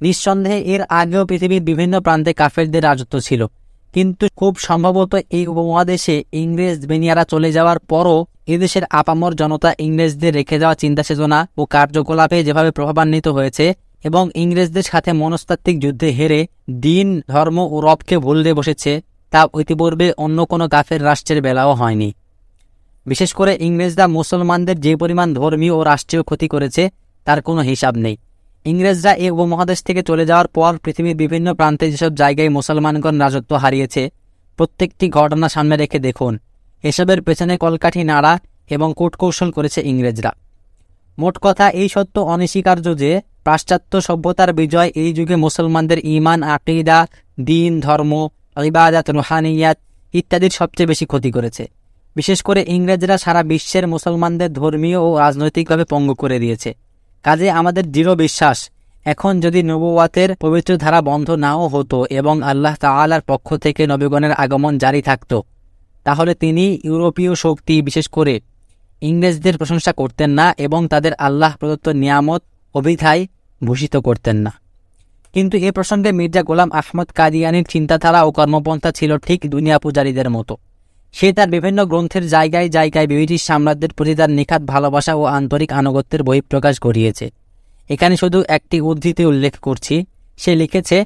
নিঃসন্দেহে এর আগেও পৃথিবীর বিভিন্ন প্রান্তে কাফেরদের রাজত্ব ছিল। কিন্তু খুব সম্ভবত এই উপমহাদেশে ইংরেজ বেনিয়ারা চলে যাওয়ার পরও এদেশের আপামর জনতা ইংরেজদের রেখে যাওয়া চিন্তা চেতনা ও কার্যকলাপে যেভাবে প্রভাবান্বিত হয়েছে এবং ইংরেজদের সাথে মনস্তাত্ত্বিক যুদ্ধে হেরে দিন, ধর্ম ও রবকে ভুলতে বসেছে, তা ইতিপূর্বে অন্য কোনো কাফের রাষ্ট্রের বেলাও হয়নি। বিশেষ করে ইংরেজরা মুসলমানদের যে পরিমাণ ধর্মীয় ও রাষ্ট্রীয় ক্ষতি করেছে, তার কোনো হিসাব নেই। ইংরেজরা এই উপমহাদেশ থেকে চলে যাওয়ার পর পৃথিবীর বিভিন্ন প্রান্তে যেসব জায়গায় মুসলমানগণ রাজত্ব হারিয়েছে, প্রত্যেকটি ঘটনা সামনে রেখে দেখুন। এসবের পেছনে কলকাঠি নাড়া এবং কূটকৌশল করেছে ইংরেজরা। মোট কথা, এই সত্য অনস্বীকার্য যে পাশ্চাত্য সভ্যতার বিজয় এই যুগে মুসলমানদের ইমান আকিদা, দিন, ধর্ম, ইবাদাত, রুহানিয়াত ইত্যাদির সবচেয়ে বেশি ক্ষতি করেছে। বিশেষ করে ইংরেজরা সারা বিশ্বের মুসলমানদের ধর্মীয় ও রাজনৈতিকভাবে পঙ্গু করে দিয়েছে। কাজে আমাদের দৃঢ় বিশ্বাস। এখন যদি নবুয়াতের পবিত্র ধারা বন্ধ নাও হতো এবং আল্লাহ তাআলার পক্ষ থেকে নবীগণের আগমন জারি থাকত, তাহলে তিনি ইউরোপীয় শক্তি বিশেষ করে ইংরেজদের প্রশংসা করতেন না এবং তাদের আল্লাহ প্রদত্ত নিয়ামত, অভিধায় ভূষিত করতেন না। কিন্তু এ প্রসঙ্গে মির্জা গোলাম আহমদ কাদিয়ানির চিন্তাধারা ও কর্মপন্থা ছিল ঠিক দুনিয়া পূজারীদের মতো। সে তার বিভিন্ন গ্রন্থের জায়গায় জায়গায় ব্রিটিশ সাম্রাজ্যের প্রতি তার নিখাত ভালোবাসা ও আন্তরিক আনুগত্যের বহিঃপ্রকাশ ঘটিয়েছে এখানে শুধু একটি উদ্ধৃতি উল্লেখ করছি। সে লিখেছে,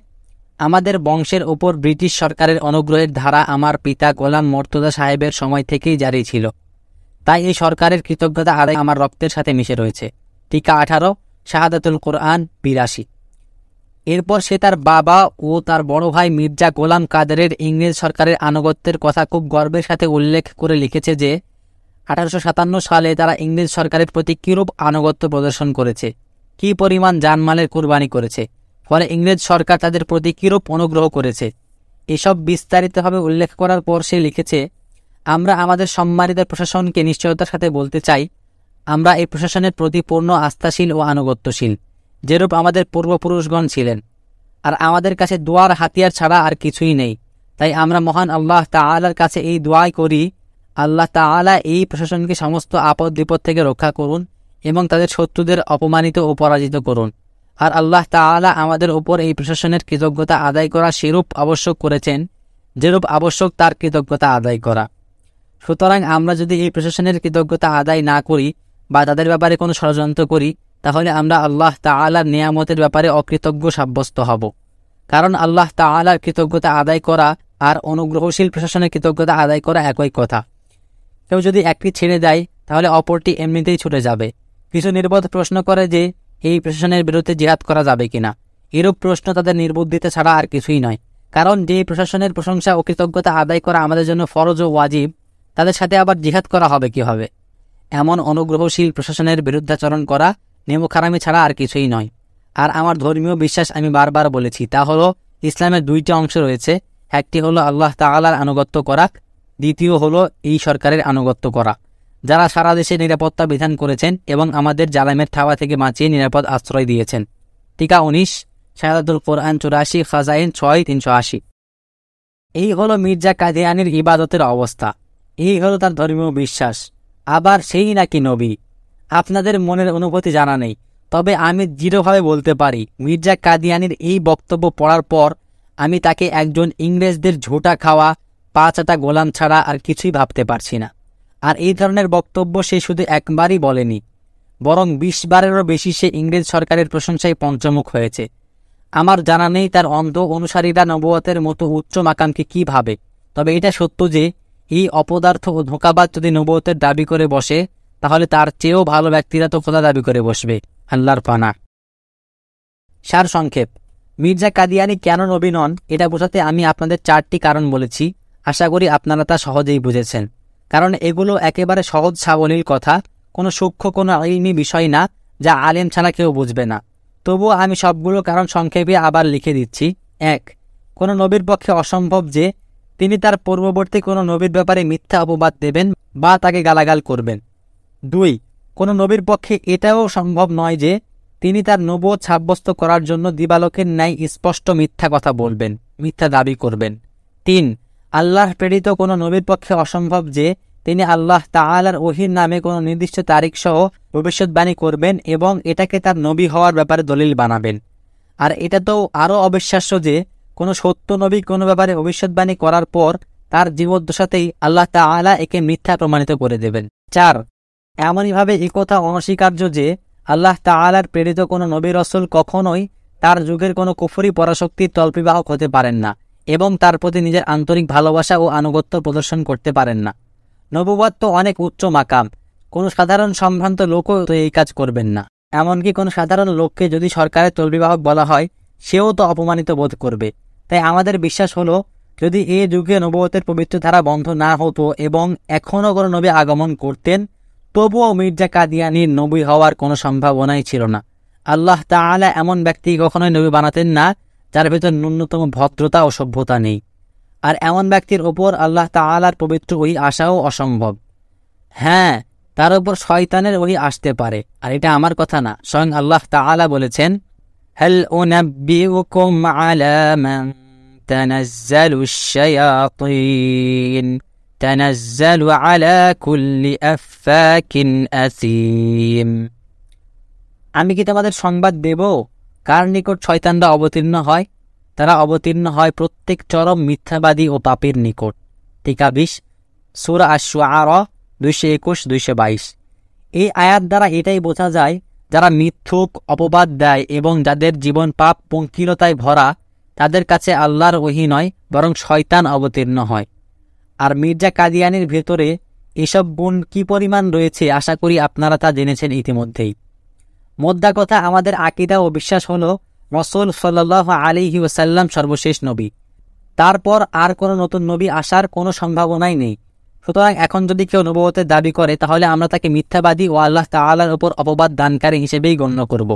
আমাদের বংশের ওপর ব্রিটিশ সরকারের অনুগ্রহের ধারা আমার পিতা গোলাম মর্তদা সাহেবের সময় থেকেই জারি ছিল। তাই এই সরকারের কৃতজ্ঞতা আদায় আমার রক্তের সাথে মিশে রয়েছে। টিকা আঠারো, শাহাদাতুল কোরআন বিরাশি। এরপর সে তার বাবা ও তার বড় ভাই মির্জা গোলাম কাদেরের ইংরেজ সরকারের আনুগত্যের কথা খুব গর্বের সাথে উল্লেখ করে লিখেছে যে, আঠারোশো সাতান্ন সালে তারা ইংরেজ সরকারের প্রতি কীরূপ আনুগত্য প্রদর্শন করেছে, কি পরিমাণ জানমালের কুরবানি করেছে, ফলে ইংরেজ সরকার তাদের প্রতি কীরূপ অনুগ্রহ করেছে, এসব বিস্তারিতভাবে উল্লেখ করার পর সে লিখেছে, আমরা আমাদের সম্মানিত প্রশাসনকে নিশ্চয়তার সাথে বলতে চাই, আমরা এই প্রশাসনের প্রতি পূর্ণ আস্থাশীল ও আনুগত্যশীল। যেরূপ আমাদের পূর্বপুরুষগণ ছিলেন। আর আমাদের কাছে দোয়ার হাতিয়ার ছাড়া আর কিছুই নেই। তাই আমরা মহান আল্লাহ তাআলার কাছে এই দোয়াই করি, আল্লাহ তাআলা এই প্রশাসনকে সমস্ত আপদ বিপদ থেকে রক্ষা করুন এবং তাদের শত্রুদের অপমানিত ও পরাজিত করুন। আর আল্লাহ তাআলা আমাদের উপর এই প্রশাসনের কৃতজ্ঞতা আদায় করা সেরূপ আবশ্যক করেছেন, যেরূপ আবশ্যক তার কৃতজ্ঞতা আদায় করা। সুতরাং আমরা যদি এই প্রশাসনের কৃতজ্ঞতা আদায় না করি বা তাদের ব্যাপারে কোনো ষড়যন্ত্র করি তাহলে আমরা আল্লাহ তাআলার নিয়ামতের ব্যাপারে অকৃতজ্ঞ সাব্যস্ত হব। কারণ আল্লাহ তাআলার কৃতজ্ঞতা আদায় করা আর অনুগ্রহশীল প্রশাসনের কৃতজ্ঞতা আদায় করা একই কথা। কেউ যদি একটি ছেড়ে দেয়, তাহলে অপরটি এমনিতেই ছুটে যাবে। কিছু নির্বোধ প্রশ্ন করে যে, এই প্রশাসনের বিরুদ্ধে জিহাদ করা যাবে কিনা? এরূপ প্রশ্ন তাদের নির্বুদ্ধিতে ছাড়া আর কিছুই নয়। কারণ যে প্রশাসনের প্রশংসা ও কৃতজ্ঞতা আদায় করা আমাদের জন্য ফরজ ও ওয়াজিব, তাদের সাথে আবার জিহাদ করা হবে কি হবে এমন অনুগ্রহশীল প্রশাসনের বিরুদ্ধাচরণ করা নেমুখারামি ছাড়া আর কিছুই নয়। আর আমার ধর্মীয় বিশ্বাস আমি বারবার বলেছি, তা হলো, ইসলামের দুইটি অংশ রয়েছে। একটি হলো আল্লাহ তাআলার আনুগত্য করা, দ্বিতীয় হলো এই সরকারের আনুগত্য করা। যারা সারা দেশে নিরাপত্তা বিধান করেছেন এবং আমাদের জালামের থাওয়া থেকে বাঁচিয়ে নিরাপদ আশ্রয় দিয়েছেন। টিকা উনিশ শাহাদুল কোরআন চুরাশি, খাজাইন ছয়, তিনশো আশি। এই হলো মির্জা কাদিয়ানির ইবাদতের অবস্থা। এই হলো তার ধর্মীয় বিশ্বাস। আবার সেই নাকি নবী। আপনাদের মনের অনুভূতি জানা নেই। তবে আমি দৃঢ়ভাবে বলতে পারি, মির্জা কাদিয়ানির এই বক্তব্য পড়ার পর আমি তাকে একজন ইংরেজদের ঝোটা খাওয়া পাঁচাটা গোলাম ছাড়া আর কিছুই ভাবতে পারছি না। আর এই ধরনের বক্তব্য সে শুধু একবারই বলেনি, বরং বিশ বারেরও বেশি সে ইংরেজ সরকারের প্রশংসায় পঞ্চমুখ হয়েছে। আমার জানা নেই তার অন্ধ অনুসারীরা নবুয়তের মতো উচ্চ মাকামকে কি ভাবে, তবে এটা সত্য যে, এই অপদার্থ ও ধোঁকাবাদ যদি নবুয়তের দাবি করে বসে তাহলে তার চেয়েও ভালো ব্যক্তিরা তো খোদা দাবি করে বসবে, আল্লাহর পানা। সার সংক্ষেপ, মির্জা কাদিয়ানি কেন নবী নন, এটা বোঝাতে আমি আপনাদের চারটি কারণ বলেছি, আশা করি আপনারা তা সহজেই বুঝেছেন। কারণ এগুলো একেবারে সহজ সাবলীল কথা, কোনো সূক্ষ্ম, কোনো আইনি বিষয় না, যা আলেম ছাড়া কেউ বুঝবে না। তবুও আমি সবগুলো কারণ সংক্ষেপে আবার লিখে দিচ্ছি। এক, কোনো নবীর পক্ষে অসম্ভব যে, তিনি তার পূর্ববর্তী কোনো নবীর ব্যাপারে মিথ্যা অপবাদ দেবেন বা তাকে গালাগাল করবেন। দুই, কোনো নবীর পক্ষে এটাও সম্ভব নয় যে তিনি তার নবুয়ত সাব্যস্ত করার জন্য দিবালকের ন্যায় স্পষ্ট মিথ্যা কথা বলবেন, মিথ্যা দাবি করবেন। তিন, আল্লাহ প্রেরিত কোনো নবীর পক্ষে অসম্ভব যে তিনি আল্লাহ তাআলার ওহির নামে কোনো নির্দিষ্ট তারিখ সহ ভবিষ্যৎবাণী করবেন এবং এটাকে তার নবী হওয়ার ব্যাপারে দলিল বানাবেন। আর এটা তো আরও অবিশ্বাস্য যে কোনো সত্য নবী কোনো ব্যাপারে ভবিষ্যৎবাণী করার পর তার জীবদ্দশাতেই আল্লাহ তাআলা একে মিথ্যা প্রমাণিত করে দেবেন। চার এমনইভাবে একথা অনস্বীকার্য যে আল্লাহ তাআলার প্রেরিত কোনো নবী রসুল কখনোই তার যুগের কোনো কুফরি পরাশক্তির তল্পিবাহক হতে পারেন না এবং তার প্রতি নিজের আন্তরিক ভালোবাসা ও আনুগত্য প্রদর্শন করতে পারেন না। নবুবাদ তো অনেক উচ্চ মাকাম। কোনো সাধারণ সম্ভ্রান্ত লোকও তো এই কাজ করবেন না। এমনকি কোনো সাধারণ লোককে যদি সরকারের তলবিবাহক বলা হয়, সেও তো অপমানিত বোধ করবে। তাই আমাদের বিশ্বাস হলো, যদি এ যুগে নবতের পবিত্র ধারা বন্ধ না হতো এবং এখনও কোনো নবী আগমন করতেন তবুও মির্জা কাদিয়ানির নবী হওয়ার কোনো সম্ভাবনাই ছিল না আল্লাহ তাআলা এমন ব্যক্তি কখনোই নবী বানাতেন না যার ভেতর ন্যূনতম ভদ্রতা ও সভ্যতা নেই আর এমন ব্যক্তির ওপর আল্লাহ তাআলার পবিত্র ওই আশাও অসম্ভব হ্যাঁ তার উপর শয়তানের ওই আসতে পারে আর এটা আমার কথা না স্বয়ং আল্লাহ তাআলা বলেছেন হেল উনাব্বিউকুম আলা মান তানাজ্জালু الشياطين تنزل على كل أفاك أثيم আমি কি তোমাদের সংবাদ দেব কার নিকট শয়তানরা অবতীর্ণ হয় তারা অবতীর্ণ হয় প্রত্যেক চরম মিথ্যাবাদী ও পাপের নিকট টিকা বিশ সুরা আশু আর দুইশো একুশ দুইশো বাইশ এই আয়াত দ্বারা এটাই বোঝা যায় যারা মিথ্যুক অপবাদ দেয় এবং যাদের জীবন পাপ পঙ্কিলতায় ভরা তাদের কাছে আল্লাহর ওহি নয় বরং শয়তান অবতীর্ণ হয় আর মির্জা কাদিয়ানির ভেতরে এসব গুণ কি পরিমাণ রয়েছে আশা করি আপনারা তা জেনেছেন ইতিমধ্যেই। মোদ্দা কথা আমাদের আকিদা ও বিশ্বাস হল রসুল সাল্লাহ আলিহি ওসাল্লাম সর্বশেষ নবী। তারপর আর কোনো নতুন নবী আসার কোনো সম্ভাবনাই নেই। সুতরাং এখন যদি কেউ নবতের দাবি করে, তাহলে আমরা তাকে মিথ্যাবাদী ও আল্লাহ তাল্লার ওপর অপবাদ দানকারী হিসেবেই গণ্য করব।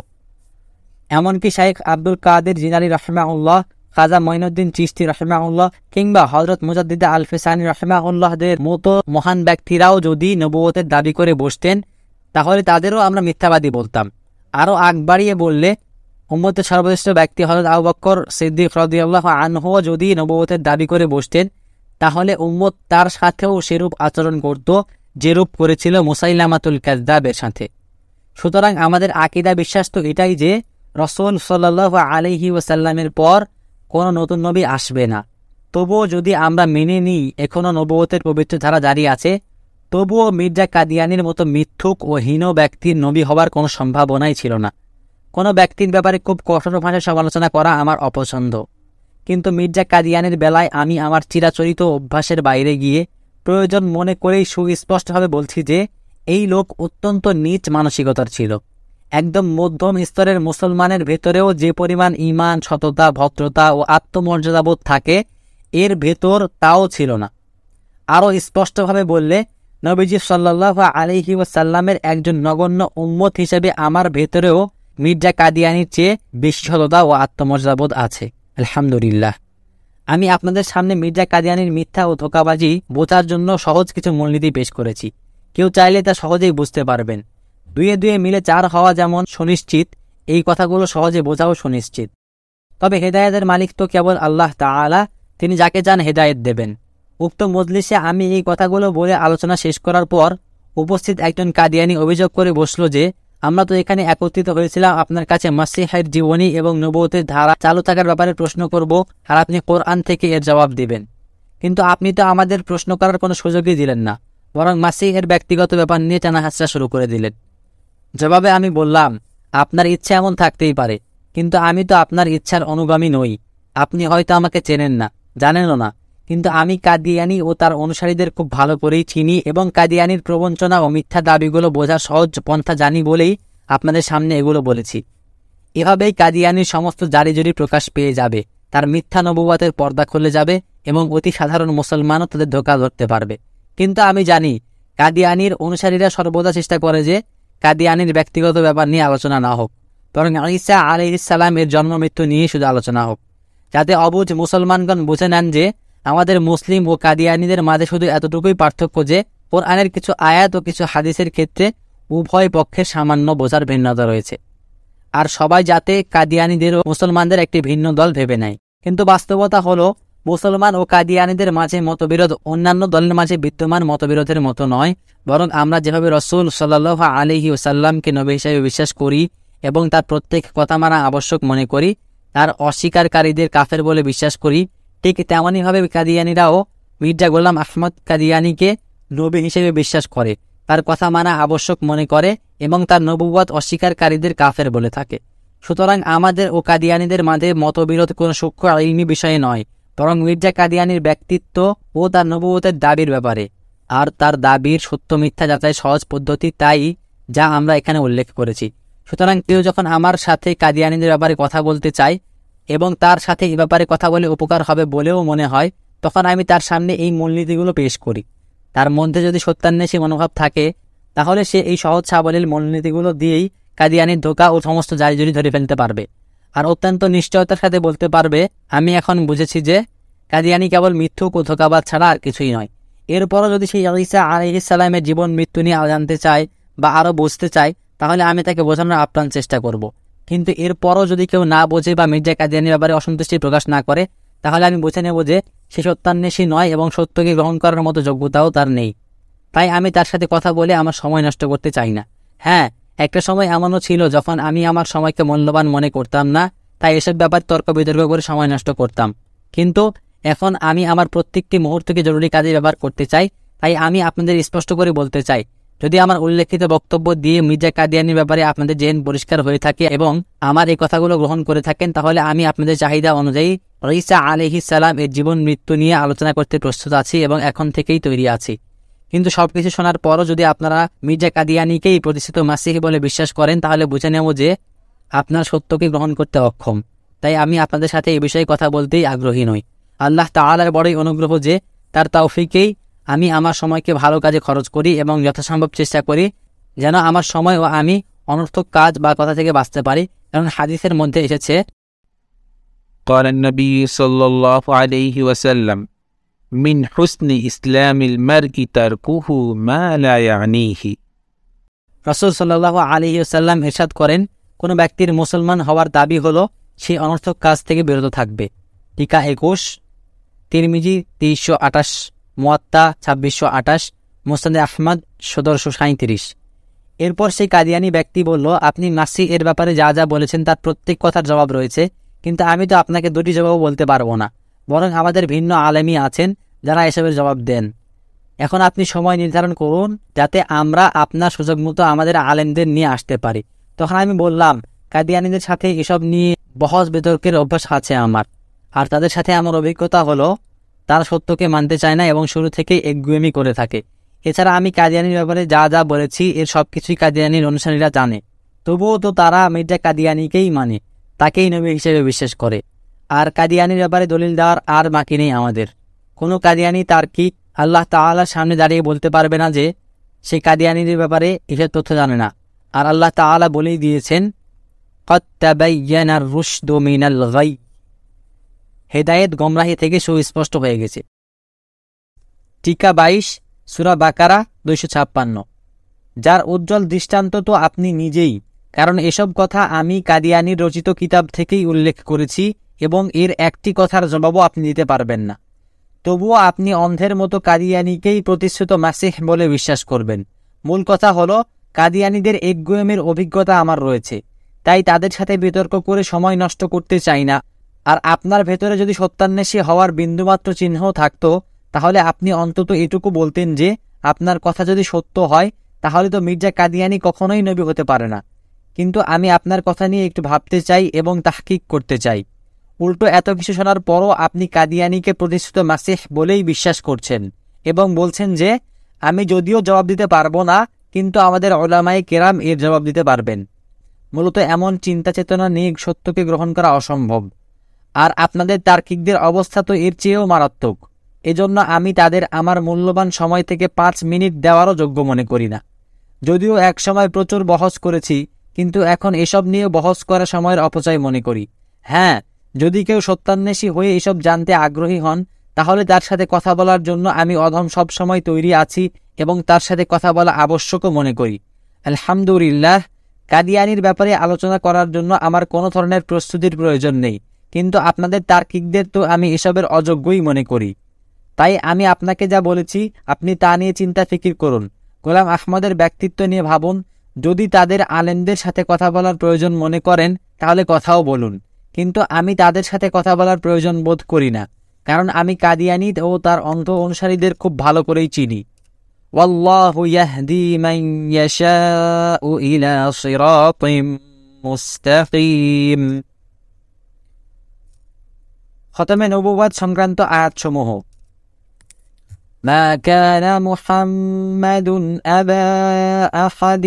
এমনকি শাইখ আব্দুল কাদের জিনারি রহমাউল্লাহ খাজা মঈনুদ্দিন চিস্তি রহমাউল্লাহ কিংবা হজরত মুজাদ্দিদা আল ফেসানি রহমাউল্লাহদের মতো মহান ব্যক্তিরাও যদি নবুয়তের দাবি করে বসতেন, তাহলে তাদেরও আমরা মিথ্যাবাদী বলতাম। আরও আগ বাড়িয়ে বললে, উম্মতের সর্বশ্রেষ্ঠ ব্যক্তি হজরত আবু বক্কর সিদ্দিক রদিয়াল্লাহ আনহুও যদি নবুয়তের দাবি করে বসতেন, তাহলে উম্মত তার সাথেও সেরূপ আচরণ করত যেরূপ করেছিল মুসাইলামাতুল কাজদাবের সাথে। সুতরাং আমাদের আকিদা বিশ্বাস তো এটাই যে, রসুল সাল্লাহ আলহি ওসাল্লামের পর কোনো নতুন নবী আসবে না। তবুও যদি আমরা মেনে নিই এখনও নবতের পবিত্র ধারা জারি আছে, তবুও মির্জা কাদিয়ানির মতো মিথ্যুক ও হীন ব্যক্তির নবী হবার কোনো সম্ভাবনাই ছিল না। কোনো ব্যক্তির ব্যাপারে খুব কঠোর ভাষায় সমালোচনা করা আমার অপছন্দ। কিন্তু মির্জা কাদিয়ানের বেলায় আমি আমার চিরাচরিত অভ্যাসের বাইরে গিয়ে প্রয়োজন মনে করেই সুস্পষ্টভাবে বলছি যে, এই লোক অত্যন্ত নীচ মানসিকতার ছিল। একদম মধ্যম স্তরের মুসলমানের ভেতরেও যে পরিমাণ ইমান সততা, ভদ্রতা ও আত্মমর্যাদাবোধ থাকে, এর ভেতর তাও ছিল না। আরও স্পষ্টভাবে বললে, নবীজি সাল্লাহ আলহি ওয়াসাল্লামের একজন নগণ্য উম্মত হিসেবে আমার ভেতরেও মির্জা কাদিয়ানির চেয়ে বেশি সততা ও আত্মমর্যাদাবোধ আছে। আলহামদুলিল্লাহ। আমি আপনাদের সামনে মির্জা কাদিয়ানির মিথ্যা ও ধোকাবাজি বোঝার জন্য সহজ কিছু মূলনীতি পেশ করেছি। কেউ চাইলে তা সহজেই বুঝতে পারবেন। দুয়ে দুয়ে মিলে চার হওয়া যেমন সুনিশ্চিত, এই কথাগুলো সহজে বোঝাও সুনিশ্চিত। তবে হেদায়েতের মালিক তো কেবল আল্লাহ তাআলা, তিনি যাকে চান হেদায়েত দেবেন। উক্ত মজলিসে আমি এই কথাগুলো বলে আলোচনা শেষ করার পর উপস্থিত একজন কাদিয়ানি অভিযোগ করে বসল যে, আমরা তো এখানে একত্রিত হয়েছিলাম আপনার কাছে মাসিহের জীবনী এবং নবতের ধারা চালু থাকার ব্যাপারে প্রশ্ন করব, আর আপনি কোরআন থেকে এর জবাব দিবেন। কিন্তু আপনি তো আমাদের প্রশ্ন করার কোনো সুযোগই দিলেন না, বরং মাসিহের ব্যক্তিগত ব্যাপার নিয়ে টানা হাসরা শুরু করে দিলেন। জবাবে আমি বললাম, আপনার ইচ্ছা এমন থাকতেই পারে, কিন্তু আমি তো আপনার ইচ্ছার অনুগামী নই। আপনি হয়তো আমাকে চেনেন না, জানেনও না, কিন্তু আমি কাদিয়ানি ও তার অনুসারীদের খুব ভালো করেই চিনি এবং কাদিয়ানির প্রবঞ্চনা ও মিথ্যা দাবিগুলো বোঝা সহজ পন্থা জানি বলেই আপনাদের সামনে এগুলো বলেছি। এভাবেই কাদিয়ানির সমস্ত জারিজুরি প্রকাশ পেয়ে যাবে, তার মিথ্যা নবুয়াতের পর্দা খুলে যাবে এবং অতি সাধারণ মুসলমানও তাদের ধোকা ধরতে পারবে। কিন্তু আমি জানি, কাদিয়ানির অনুসারীরা সর্বদা চেষ্টা করে যে কাদিয়ানির ব্যক্তিগত ব্যাপার নিয়ে আলোচনা না হোক, বরং ঈসা আলি ইসালাম এর জন্ম মৃত্যু নিয়ে শুধু আলোচনা হোক। যাতে অবুজ মুসলমানগণ বুঝে নেন যে, আমাদের মুসলিম ও কাদিয়ানিদের মাঝে শুধু এতটুকুই পার্থক্য যে, কোরআনের কিছু আয়াত ও কিছু হাদিসের ক্ষেত্রে উভয় পক্ষের সামান্য বোঝার ভিন্নতা রয়েছে। আর সবাই যাতে কাদিয়ানিদের ও মুসলমানদের একটি ভিন্ন দল ভেবে নেয়। কিন্তু বাস্তবতা হলো মুসলমান ও কাদিয়ানিদের মাঝে মতবিরোধ, অন্যান্য দলের মাঝে বিদ্যমান মতবিরোধের মতো নয়। বরং আমরা যেভাবে রসুল সাল্লাহ আলহি ওসাল্লামকে নবী হিসাবে বিশ্বাস করি এবং তার প্রত্যেক কথা মানা আবশ্যক মনে করি, তার অস্বীকারীদের কাফের বলে বিশ্বাস করি, ঠিক তেমনইভাবে কাদিয়ানিরাও মির্জা গোলাম আহমদ কাদিয়ানিকে নবী হিসেবে বিশ্বাস করে, তার কথা মানা আবশ্যক মনে করে এবং তার নবুবত অস্বীকারীদের কাফের বলে থাকে। সুতরাং আমাদের ও কাদিয়ানিদের মাঝে মতবিরোধ কোনো সূক্ষ্ম আইনি বিষয়ে নয়। বরং মির্জা কাদিয়ানির ব্যক্তিত্ব ও তার নবুবতের দাবির ব্যাপারে। আর তার দাবির সত্য মিথ্যা যাচাই সহজ পদ্ধতি তাই যা আমরা এখানে উল্লেখ করেছি। সুতরাং কেউ যখন আমার সাথে কাদিয়ানিদের ব্যাপারে কথা বলতে চায় এবং তার সাথে এ ব্যাপারে কথা বলে উপকার হবে বলেও মনে হয়, তখন আমি তার সামনে এই মূলনীতিগুলো পেশ করি। তার মধ্যে যদি সত্যান্বেষী মনোভাব থাকে, তাহলে সে এই সহজ সাবলীল মূলনীতিগুলো দিয়েই কাদিয়ানির ধোকা ও সমস্ত জারিজুরি ধরে ফেলতে পারবে। আর অত্যন্ত নিশ্চয়তার সাথে বলতে পারবে, আমি এখন বুঝেছি যে কাদিয়ানি কেবল মিথ্যুক ও ধোকাবাদ ছাড়া আর কিছুই নয়। এরপরও যদি সেই ইসা আলহিসাল্লামের জীবন মৃত্যু নিয়ে জানতে চায় বা আরও বুঝতে চায়, তাহলে আমি তাকে বোঝানোর আপ্রাণ চেষ্টা করব। কিন্তু এরপরও যদি কেউ না বোঝে বা মির্জা কাদিয়ানির ব্যাপারে অসন্তুষ্টি প্রকাশ না করে, তাহলে আমি বুঝে নেব যে সে সত্যান্বেষী নয় এবং সত্যকে গ্রহণ করার মতো যোগ্যতাও তার নেই। তাই আমি তার সাথে কথা বলে আমার সময় নষ্ট করতে চাই না। হ্যাঁ একটা সময় এমনও ছিল যখন আমি আমার সময়কে মূল্যবান মনে করতাম না, তাই এসব ব্যাপার তর্ক বিতর্ক করে সময় নষ্ট করতাম। কিন্তু এখন আমি আমার প্রত্যেকটি মুহূর্তকে জরুরি কাজে ব্যবহার করতে চাই, তাই আমি আপনাদের স্পষ্ট করে বলতে চাই, যদি আমার উল্লেখিত বক্তব্য দিয়ে মির্জা কাদিয়ানির ব্যাপারে আপনাদের জেন পরিষ্কার হয়ে থাকে এবং আমার এই কথাগুলো গ্রহণ করে থাকেন, তাহলে আমি আপনাদের চাহিদা অনুযায়ী রইসা আলহি সালাম এর জীবন মৃত্যু নিয়ে আলোচনা করতে প্রস্তুত আছি এবং এখন থেকেই তৈরি আছি। কিন্তু সবকিছু শোনার পরও যদি আপনারা মির্জা কাদিয়ানিকেই প্রতিষ্ঠিত মাসিহি বলে বিশ্বাস করেন তাহলে বুঝে নেব যে আপনার সত্যকে গ্রহণ করতে অক্ষম তাই আমি আপনাদের সাথে এই বিষয়ে কথা বলতেই আগ্রহী নই আল্লাহ তালার বড়ই অনুগ্রহ যে তার তাওফিকেই আমি আমার সময়কে ভালো কাজে খরচ করি এবং যথাসম্ভব চেষ্টা করি যেন আমার সময় ও আমি অনর্থক কাজ বা কথা থেকে বাঁচতে পারি কারণ হাদিসের মধ্যে এসেছে قال النبي صلى الله عليه وسلم মিন হুসনি ইসলামিল মারকি তার কুহু মালায়ানিহি রসুল সাল্লাহ আলী সাল্লাম এরশাদ করেন, কোনো ব্যক্তির মুসলমান হওয়ার দাবি হলো, সে অনর্থক কাজ থেকে বিরত থাকবে। টিকা একুশ, তিরমিজি তিরিশশো আটাশ মোয়াত্তা ছাব্বিশশো আটাশ মোস্তাদে আহমদ সদরশো সাঁত্রিশ এরপর সেই কাদিয়ানি ব্যক্তি বলল, আপনি নাসি এর ব্যাপারে যা যা বলেছেন তার প্রত্যেক কথার জবাব রয়েছে, কিন্তু আমি তো আপনাকে দুটি জবাবও বলতে পারব না। বরং আমাদের ভিন্ন আলেমী আছেন যারা এসবের জবাব দেন। এখন আপনি সময় নির্ধারণ করুন যাতে আমরা আপনার সুযোগ মতো আমাদের আলেমদের নিয়ে আসতে পারি। তখন আমি বললাম, কাদিয়ানিদের সাথে এসব নিয়ে বহস বিতর্কের অভ্যাস আছে আমার। আর তাদের সাথে আমার অভিজ্ঞতা হলো, তারা সত্যকে মানতে চায় না এবং শুরু থেকেই একগুয়েমি করে থাকে। এছাড়া আমি কাদিয়ানির ব্যাপারে যা যা বলেছি, এর সব কিছুই কাদিয়ানির অনুসারীরা জানে। তবুও তো তারা মির্জা কাদিয়ানিকেই মানে তাকেই নবী হিসেবে বিশ্বাস করে। আর কাদিয়ানির ব্যাপারে দলিল দেওয়ার আর বাকি নেই আমাদের। কোনো কাদিয়ানি তার কি আল্লাহ তাআলার সামনে দাঁড়িয়ে বলতে পারবে না যে, সে কাদিয়ানির ব্যাপারে এসব তথ্য জানে না। আর আল্লাহ তাআলা বলেই দিয়েছেন হেদায়েত গমরাহি থেকে সুস্পষ্ট হয়ে গেছে। টিকা বাইশ, সুরা বাকারা, দুইশো ছাপ্পান্ন। যার উজ্জ্বল দৃষ্টান্ত তো আপনি নিজেই, কারণ এসব কথা আমি কাদিয়ানির রচিত কিতাব থেকেই উল্লেখ করেছি। এবং এর একটি কথার জবাবও আপনি দিতে পারবেন না। তবুও আপনি অন্ধের মতো কাদিয়ানিকেই প্রতিশ্রুত মাসিহ বলে বিশ্বাস করবেন। মূল কথা হলো, কাদিয়ানিদের একগুয়েমের অভিজ্ঞতা আমার রয়েছে। তাই তাদের সাথে বিতর্ক করে সময় নষ্ট করতে চাই না। আর আপনার ভেতরে যদি সত্যান্বেষী হওয়ার বিন্দুমাত্র চিহ্ন থাকত, তাহলে আপনি অন্তত এটুকু বলতেন যে, আপনার কথা যদি সত্য হয়, তাহলে তো মির্জা কাদিয়ানি কখনোই নবী হতে পারে না। কিন্তু আমি আপনার কথা নিয়ে একটু ভাবতে চাই এবং তাহকিক করতে চাই। উল্টো এত কিছু শোনার পরও আপনি কাদিয়ানিকে প্রতিষ্ঠিত মাসিহ বলেই বিশ্বাস করছেন এবং বলছেন যে, আমি যদিও জবাব দিতে পারব না, কিন্তু আমাদের ওলামাই কেরাম এর জবাব দিতে পারবেন। মূলত এমন চিন্তা চেতনা নিয়ে সত্যকে গ্রহণ করা অসম্ভব। আর আপনাদের তার্কিকদের অবস্থা তো এর চেয়েও মারাত্মক। এজন্য আমি তাদের আমার মূল্যবান সময় থেকে পাঁচ মিনিট দেওয়ারও যোগ্য মনে করি না। যদিও এক সময় প্রচুর বহস করেছি, কিন্তু এখন এসব নিয়ে বহস করা সময়ের অপচয় মনে করি। হ্যাঁ যদি কেউ সত্যান্বেষী হয়ে এসব জানতে আগ্রহী হন, তাহলে তার সাথে কথা বলার জন্য আমি অধম সব সময় তৈরি আছি এবং তার সাথে কথা বলা আবশ্যকও মনে করি। আলহামদুলিল্লাহ, কাদিয়ানির ব্যাপারে আলোচনা করার জন্য আমার কোনো ধরনের প্রস্তুতির প্রয়োজন নেই, কিন্তু আপনাদের তার্কিকদের তো আমি এসবের অযোগ্যই মনে করি। তাই আমি আপনাকে যা বলেছি, আপনি তা নিয়ে চিন্তা ফিকির করুন। গোলাম আহমদের ব্যক্তিত্ব নিয়ে ভাবুন, যদি তাদের আলেমদের সাথে কথা বলার প্রয়োজন মনে করেন, তাহলে কথাও বলুন। কিন্তু আমি তাদের সাথে কথা বলার প্রয়োজন বোধ করি না কারণ আমি কাদিয়ানি ও তার অন্ধ অনুসারীদের খুব ভালো করেই চিনি والله يهدي من يشاء إلى صراط মুস্তাকিম খতমে নবুবাদ সংক্রান্ত আয়াতসমূহ ما كان محمد أبا أحد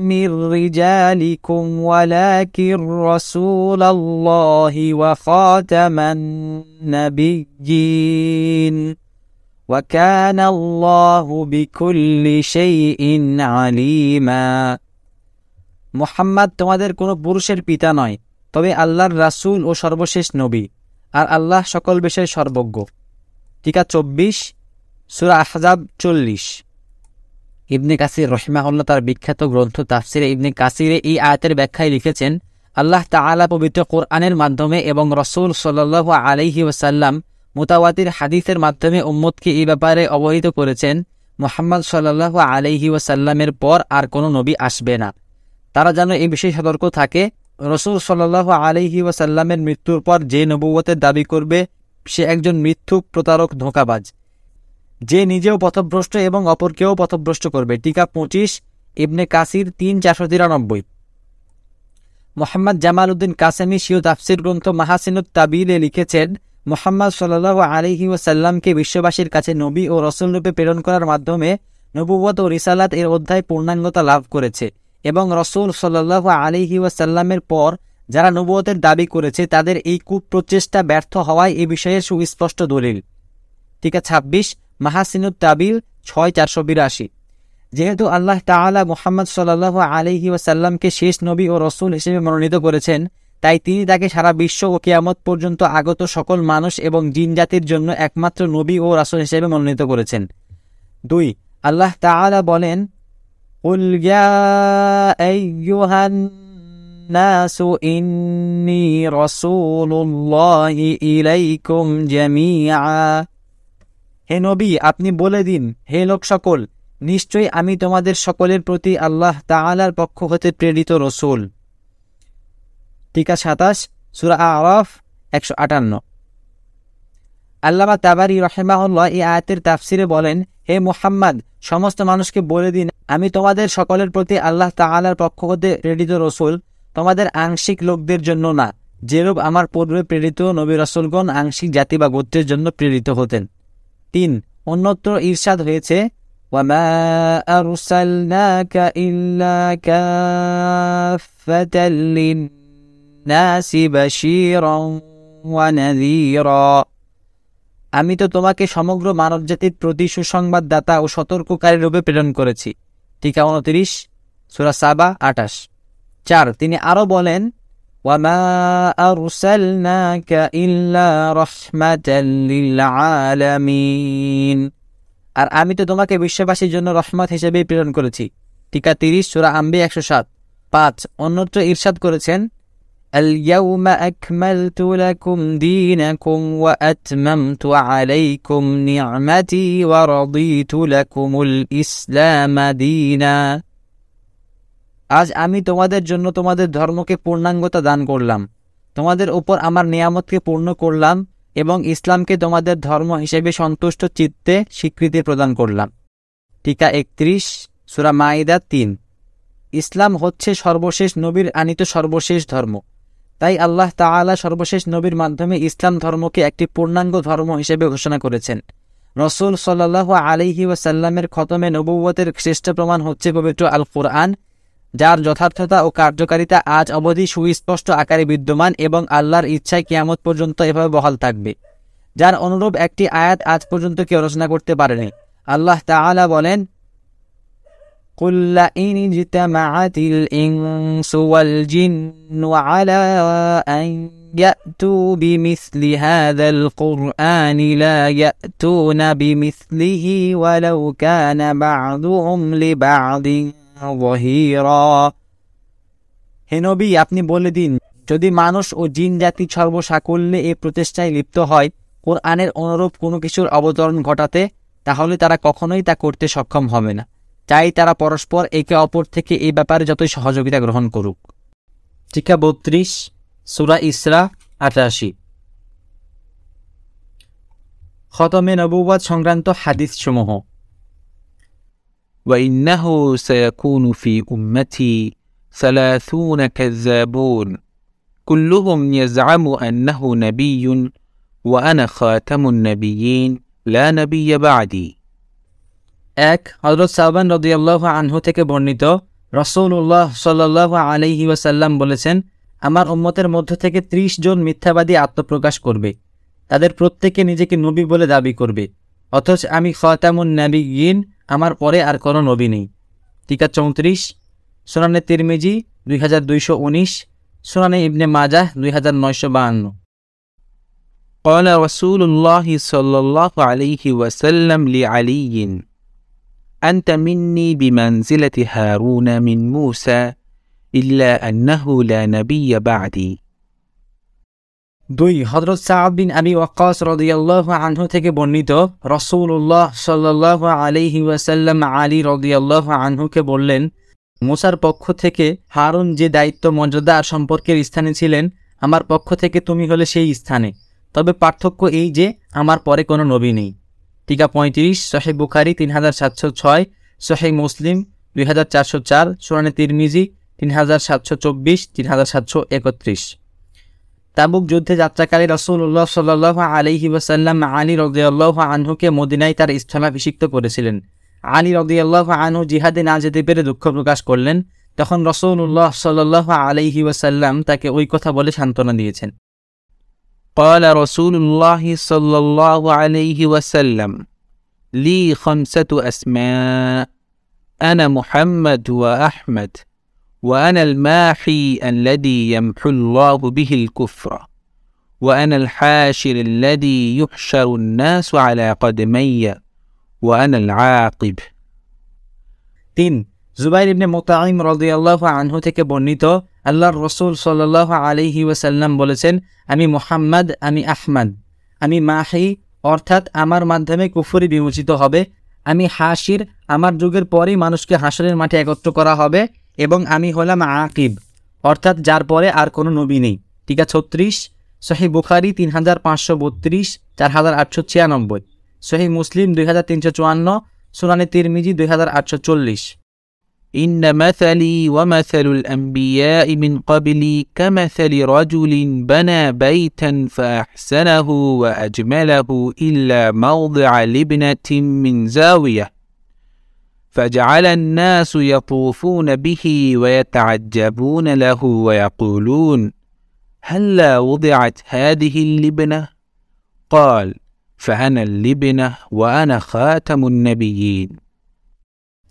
من رجالكم ولكن رسول الله وخاتم النبيين وكان الله بكل شيء عليما মোহাম্মদ তোমাদের কোনো পুরুষের পিতা নয় তবে আল্লাহর রাসূল ও সর্বশেষ নবী আর আল্লাহ সকল বিষয়ে সর্বজ্ঞ টিকা চব্বিশ সুরা আহজাব চল্লিশ। ইবনে কাসির রহিমাহুল্লাহ তার বিখ্যাত গ্রন্থ তাফসিরে ইবনে কাসিরে এই আয়াতের ব্যাখ্যায় লিখেছেন, আল্লাহ তাআলা পবিত্র কোরআনের মাধ্যমে এবং রসুল সাল্লাহ আলাইহি ওসাল্লাম মুতাওয়াতির হাদিসের মাধ্যমে উম্মদকে এই ব্যাপারে অবহিত করেছেন, মোহাম্মদ সাল্লাহ আলাইহি ওসাল্লামের পর আর কোনো নবী আসবে না। তারা যেন এই বিষয়ে সতর্ক থাকে, রসুল সাল্লাহ আলহি ওয়াসাল্লামের মৃত্যুর পর যে নবুয়তের দাবি করবে, সে একজন মৃত্যু প্রতারক ধোঁকাবাজ। যে নিজেও পথভ্রষ্ট এবং অপরকেও পথভ্রষ্ট করবে। টিকা পঁচিশ, ইবনে কাসির তিন, চারশো তিরানব্বই। মোহাম্মদ জামাল উদ্দিন কাসেমি শিও তাফসির গ্রন্থ মাহাসিনুত তাবিলে লিখেছেন, মোহাম্মদ সাল্লাহ আলহি ওসাল্লামকে বিশ্ববাসীর কাছে নবী ও রসুলরূপে প্রেরণ করার মাধ্যমে নবুবত ও রিসালাত এর অধ্যায় পূর্ণাঙ্গতা লাভ করেছে এবং রসুল সাল্লাহ আলিহি ওয়াসাল্লামের পর যারা নবুয়তের দাবি করেছে, তাদের এই কুপ্রচেষ্টা ব্যর্থ হওয়ায় এ বিষয়ে সুস্পষ্ট দলিল। টিকা ছাব্বিশ মাহাসিনুত তাবিল ছয় চারশো বিরাশি যেহেতু আল্লাহ তাআলা মুহাম্মদ সাল্লাহ আলহি ওয়াসাল্লামকে শেষ নবী ও রসুল হিসেবে মনোনীত করেছেন তাই তিনি তাকে সারা বিশ্ব ও কিয়ামত পর্যন্ত আগত সকল মানুষ এবং জিন জাতির জন্য একমাত্র নবী ও রাসুল হিসেবে মনোনীত করেছেন দুই আল্লাহ তাআলা বলেন قل يا أيها الناس إني رسول الله إليكم جميعا হে নবী, আপনি বলে দিন, হে লোক সকল নিশ্চয়ই আমি তোমাদের সকলের প্রতি আল্লাহ তাআলার পক্ষ হতে প্রেরিত রসুল। টিকা সাতাশ, সুরা আরফ, একশো আটান্ন। আল্লামা তাবারি রহেমাউল্লাহ এই আয়াতের তাফসিরে বলেন, হে মোহাম্মদ, সমস্ত মানুষকে বলে দিন, আমি তোমাদের সকলের প্রতি আল্লাহ তাআলার পক্ষ হতে প্রেরিত রসুল, তোমাদের আংশিক লোকদের জন্য না, যেরূপ আমার পূর্বে প্রেরিত নবী রসুলগণ আংশিক জাতি বা গোত্রের জন্য প্রেরিত হতেন। তিন অন্যত্র ঈর্ষাদ হয়েছে وما أرسلناك إلا كافة للناس بشيرا ونذيرا আমি তো তোমাকে সমগ্র মানবজাতির প্রতি সুসংবাদদাতা ও সতর্ককারী রূপে প্রেরণ করেছি টিকা উনত্রিশ সুরা সাবা আটাশ চার তিনি আরো বলেন ওয়ামা আরসালনাকা ইল্লা রাহমাতাল লিল আলামিন আর আমি তো তোমাকে বিশ্ববাসীর জন্য রহমত হিসেবে প্রেরণ করেছি টিকা তিরিশ সুরা আম্বি একশো সাত পাঁচ অন্যত্র ইরশাদ করেছেন اليوم أكملت لكم دينكم وأتممت عليكم نعمتي ورضيت لكم الإسلام دينا আজ আমি তোমাদের জন্য তোমাদের ধর্মকে পূর্ণাঙ্গতা দান করলাম। তোমাদের উপর আমার নিয়ামতকে পূর্ণ করলাম এবং ইসলামকে তোমাদের ধর্ম হিসেবে সন্তুষ্ট চিত্তে স্বীকৃতি প্রদান করলাম। টিকা একত্রিশ, সুরা মাইদা তিন। ইসলাম হচ্ছে সর্বশেষ নবীর আনিত সর্বশেষ ধর্ম। তাই আল্লাহ তাআলা সর্বশেষ নবীর মাধ্যমে ইসলাম ধর্মকে একটি পূর্ণাঙ্গ ধর্ম হিসেবে ঘোষণা করেছেন। রসুল সাল্লাহ আলিহি ওয়াসাল্লামের খতমে নবুয়তের শ্রেষ্ঠ প্রমাণ হচ্ছে পবিত্র আল কোরআন যার যথার্থতা ও কার্যকারিতা আজ অবধি সুস্পষ্ট আকারে বিদ্যমান এবং আল্লাহর ইচ্ছায় কিয়ামত পর্যন্ত এভাবে বহাল থাকবে যার অনুরূপ একটি আয়াত আজ পর্যন্ত কেউ রচনা করতে পারেনি আল্লাহ তাআলা বলেন قل لئن اجتمعت الإنس والجن على أن يأتوا بمثل هذا القرآن لا يأتون بمثله ولو كان بعضهم لبعض ظهيرا হে নবী, আপনি বলে দিন, যদি মানুষ ও জিন জাতি সর্বসাকল্যে এ প্রচেষ্টায় লিপ্ত হয়, কোরআনের অনুরূপ কোনো কিছুর অবতরণ ঘটাতে, তাহলে তারা কখনোই তা করতে সক্ষম হবে না। চাই তারা পরস্পর একে অপর থেকে এই ব্যাপারে যতই সহযোগিতা গ্রহণ করুক। টিকা বত্রিশ, সুরা ইসরা, আটাশি। খতমে নবুবাদ সংক্রান্ত হাদিস সমূহ وإنه سيكون في أمتي ثلاثون كذابون كلهم يزعم أنه نبي وأنا خاتم النبيين لا نبي بعدي এক হজরত সাহবান রদিয়াল্লাহ আনহু থেকে বর্ণিত রসৌল্লাহ সাল্লাহ আলহি ওয়াসাল্লাম বলেছেন আমার উম্মতের মধ্য থেকে ত্রিশ জন মিথ্যাবাদী আত্মপ্রকাশ করবে তাদের প্রত্যেকে নিজেকে নবী বলে দাবি করবে অথচ আমি খতামুন নাবি গিন আমার পরে আর কোনো নবী নেই টিকা চৌত্রিশ সোনানে তিরমিজি দুই হাজার দুইশো উনিশ সোনানে ইবনে মাজাহ দুই হাজার নয়শো বাহান্ন قال رسول الله صلى الله عليه وسلم لعلي أنت مني بمنزلة هارون من موسى إلا أنه لا نبي بعدي দুই হজরত সাহাব বিন আবি ওয়াক্কাস রদিয়াল্লাহ আনহু থেকে বর্ণিত রসুল্লাহ সাল্লাহ আলিহি ওয়াসাল্লাম আলী রদিয়াল্লাহ আনহুকে বললেন, মুসার পক্ষ থেকে হারুন যে দায়িত্ব, মর্যাদা আর সম্পর্কের স্থানে ছিলেন, আমার পক্ষ থেকে তুমি হলে সেই স্থানে। তবে পার্থক্য এই যে, আমার পরে কোনো নবী নেই। টিকা পঁয়ত্রিশ শহে বুখারি তিন হাজার সাতশো ছয় শহে মুসলিম দুই হাজার চারশো চার, সোনানে তিরমিজি তিন হাজার সাতশো চব্বিশ, তিন হাজার সাতশো একত্রিশ। তাবুক যুদ্ধে যাত্রাকালে রসুল্লাহ সাল্লাহ আলহি ওয়াসাল্লাম আলী রদিয়াল্লাহ আনহুকে মদিনায় তার স্থলাভিষিক্ত করেছিলেন আলী রদিয়াল্লাহ আনহু জিহাদে না যেতে পেরে দুঃখ প্রকাশ করলেন তখন রসুল্লাহ সাল্লাহ আলহি ওয়াসাল্লাম তাকে ওই কথা বলে সান্ত্বনা দিয়েছেন قال رسول الله صلى الله عليه وسلم لي خمسة أسماء أنا محمد وأحمد وأنا الماحي الذي يمحو الله به الكفر وأنا الحاشر الذي يحشر الناس على قدمي وأنا العاقب তিন জুবাইর ইবনে মোতাইম রদিয়াল্লাহ আনহু থেকে বর্ণিত আল্লাহর রসুল সাল্লাহ আলিহি ওয়াসাল্লাম বলেছেন আমি মোহাম্মদ আমি আহমদ আমি মাহি অর্থাৎ আমার মাধ্যমে কুফরি বিমোচিত হবে আমি হাসির আমার যুগের পরেই মানুষকে হাসরের মাঠে একত্র করা হবে এবং আমি হলাম আকিব অর্থাৎ যার পরে আর কোনো নবী নেই টিকা ছত্রিশ সহি বুখারি তিন হাজার পাঁচশো বত্রিশ চার হাজার আটশো ছিয়ানব্বই সহি মুসলিম দুই হাজার তিনশো চুয়ান্ন সুনানি তিরমিজি দুই হাজার আটশো চল্লিশ إن مثلي ومثل الأنبياء من قبلي كمثل رجل بنى بيتا فأحسنه وأجمله إلا موضع لبنة من زاوية فجعل الناس يطوفون به ويتعجبون له ويقولون هلا وضعت هذه اللبنة قال فأنا اللبنة وأنا خاتم النبيين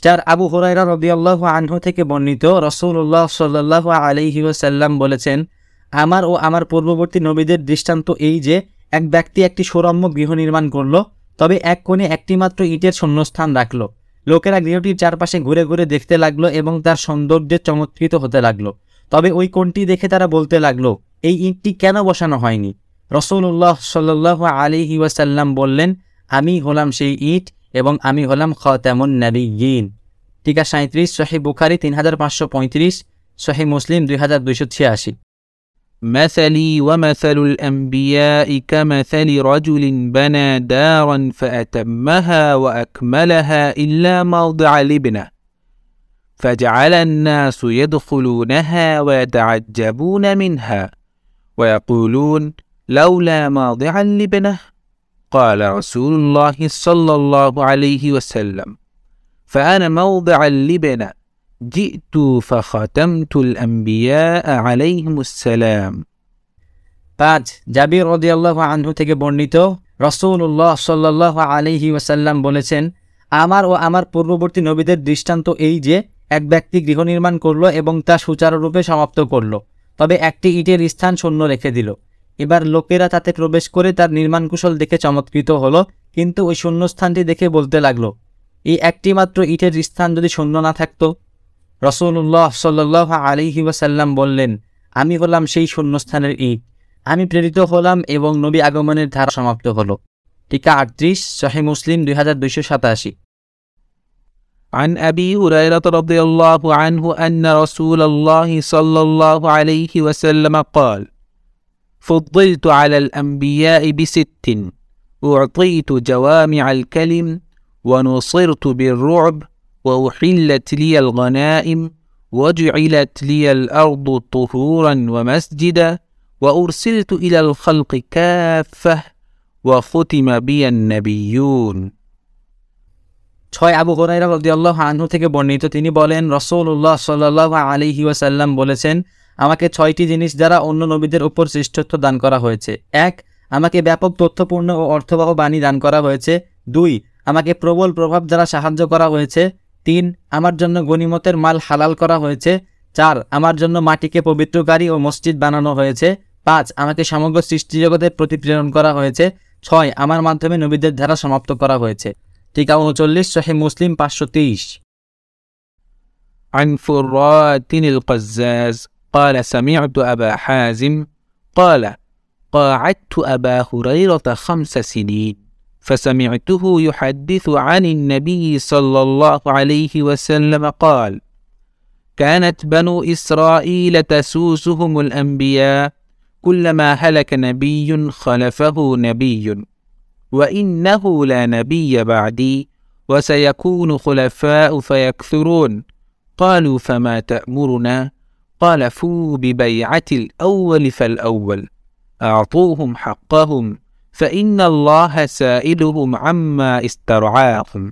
যার আবু হুরাইরা রবিআল্লাহ আনহু থেকে বর্ণিত রসুল্লাহ সাল্লাহ আলিহি ওসাল্লাম বলেছেন আমার ও আমার পূর্ববর্তী নবীদের দৃষ্টান্ত এই যে এক ব্যক্তি একটি সুরম্য গৃহ নির্মাণ করল তবে এক কোণে একটিমাত্র ইটের শূন্যস্থান রাখল লোকেরা গৃহটির চারপাশে ঘুরে ঘুরে দেখতে লাগল এবং তার সৌন্দর্যে চমৎকৃত হতে লাগল। তবে ওই কোনটি দেখে তারা বলতে লাগল, এই ইটটি কেন বসানো হয়নি? রসুল্লাহ সাল্লাহ আলী ওয়াসাল্লাম বললেন, আমি হলাম সেই ইট এবং আমি হলাম খ তেমন খতামুন নাবিয়িন টিকা সাঁত্রিশ শহী বুখারি তিন হাজার পাঁচশো পঁয়ত্রিশ শহী মুসলিম দুই হাজার দুইশো ছিয়াশি। مثلي ومثل الأنبياء كمثل رجل بنى دارا فأتمها وأكملها إلا موضع لبنة فجعل الناس يدخلونها ويتعجبون منها ويقولون لولا موضع اللبنة قال رسول الله صلى الله عليه وسلم. فأنا موضع اللبنة জিতু ফাখাতামতুল আম্বিয়া আলাইহিমুস সালাম পাঁচ জাবির রদিয়াল্লাহ আনহু থেকে বর্ণিত রসৌল্লাহ সাল্লাহ আলিহি ওয়াসাল্লাম বলেছেন আমার ও আমার পূর্ববর্তী নবীদের দৃষ্টান্ত এই যে, এক ব্যক্তি গৃহ নির্মাণ করল এবং তা সুচারুরূপে সমাপ্ত করল। তবে একটি ইটের স্থান শূন্য রেখে দিল। এবার লোকেরা তাতে প্রবেশ করে তার নির্মাণ কুশল দেখে চমৎকৃত হলো, কিন্তু ওই শূন্য স্থানটি দেখে বলতে লাগল, এই একটি মাত্র ইটের স্থান যদি শূন্য না থাকতো রসুল্লাহ সাল্লাহ আলিহি ওয়াসাল্লাম বললেন আমি হলাম সেই শূন্যস্থানের ইট আমি প্রেরিত হলাম এবং নবী আগমনের ধারা সমাপ্ত হলো টিকা আটত্রিশ শহে মুসলিম দুই হাজার দুইশো সাতাশি عن أبي هريرة رضي الله عنه أن رسول الله صلى الله عليه وسلم قال فضلت على الأنبياء بست أعطيت جوامع الكلم ونصرت بالرعب وأحلت لي الغنائم وجعلت لي الأرض طهورا ومسجدا وأرسلت إلى الخلق كافة وختم بي النبيون ছয় আবু হরাইরা রদিয়াল্লাহ আনহু থেকে বর্ণিত তিনি বলেন রসৌল্লাহ সাল্লাহ আলিহি ওয়াসাল্লাম বলেছেন আমাকে ছয়টি জিনিস দ্বারা অন্য নবীদের উপর শ্রেষ্ঠত্ব দান করা হয়েছে এক আমাকে ব্যাপক তথ্যপূর্ণ ও অর্থবহ বাণী দান করা হয়েছে দুই আমাকে প্রবল প্রভাব দ্বারা সাহায্য করা হয়েছে তিন আমার জন্য গনিমতের মাল হালাল করা হয়েছে চার আমার জন্য মাটিকে পবিত্রকারী ও মসজিদ বানানো হয়েছে পাঁচ আমাকে সমগ্র সৃষ্টিজগতের প্রতি প্রেরণ করা হয়েছে ছয় আমার মাধ্যমে নবীদের ধারা সমাপ্ত করা হয়েছে টিকা উনচল্লিশ শহে মুসলিম পাঁচশো তেইশ عن فرات القزاز قال سمعت أبا حازم قال قاعدت أبا هريرة خمس سنين فسمعته يحدث عن النبي صلى الله عليه وسلم قال كانت بنو إسرائيل تسوسهم الأنبياء كلما هلك نبي خلفه نبي وإنه لا نبي بعدي وسيكون خلفاء فيكثرون قالوا فما تأمرنا؟ قال فوا ببيعة الأول فالأول أعطوهم حقهم فإن الله سائلهم عما استرعاهم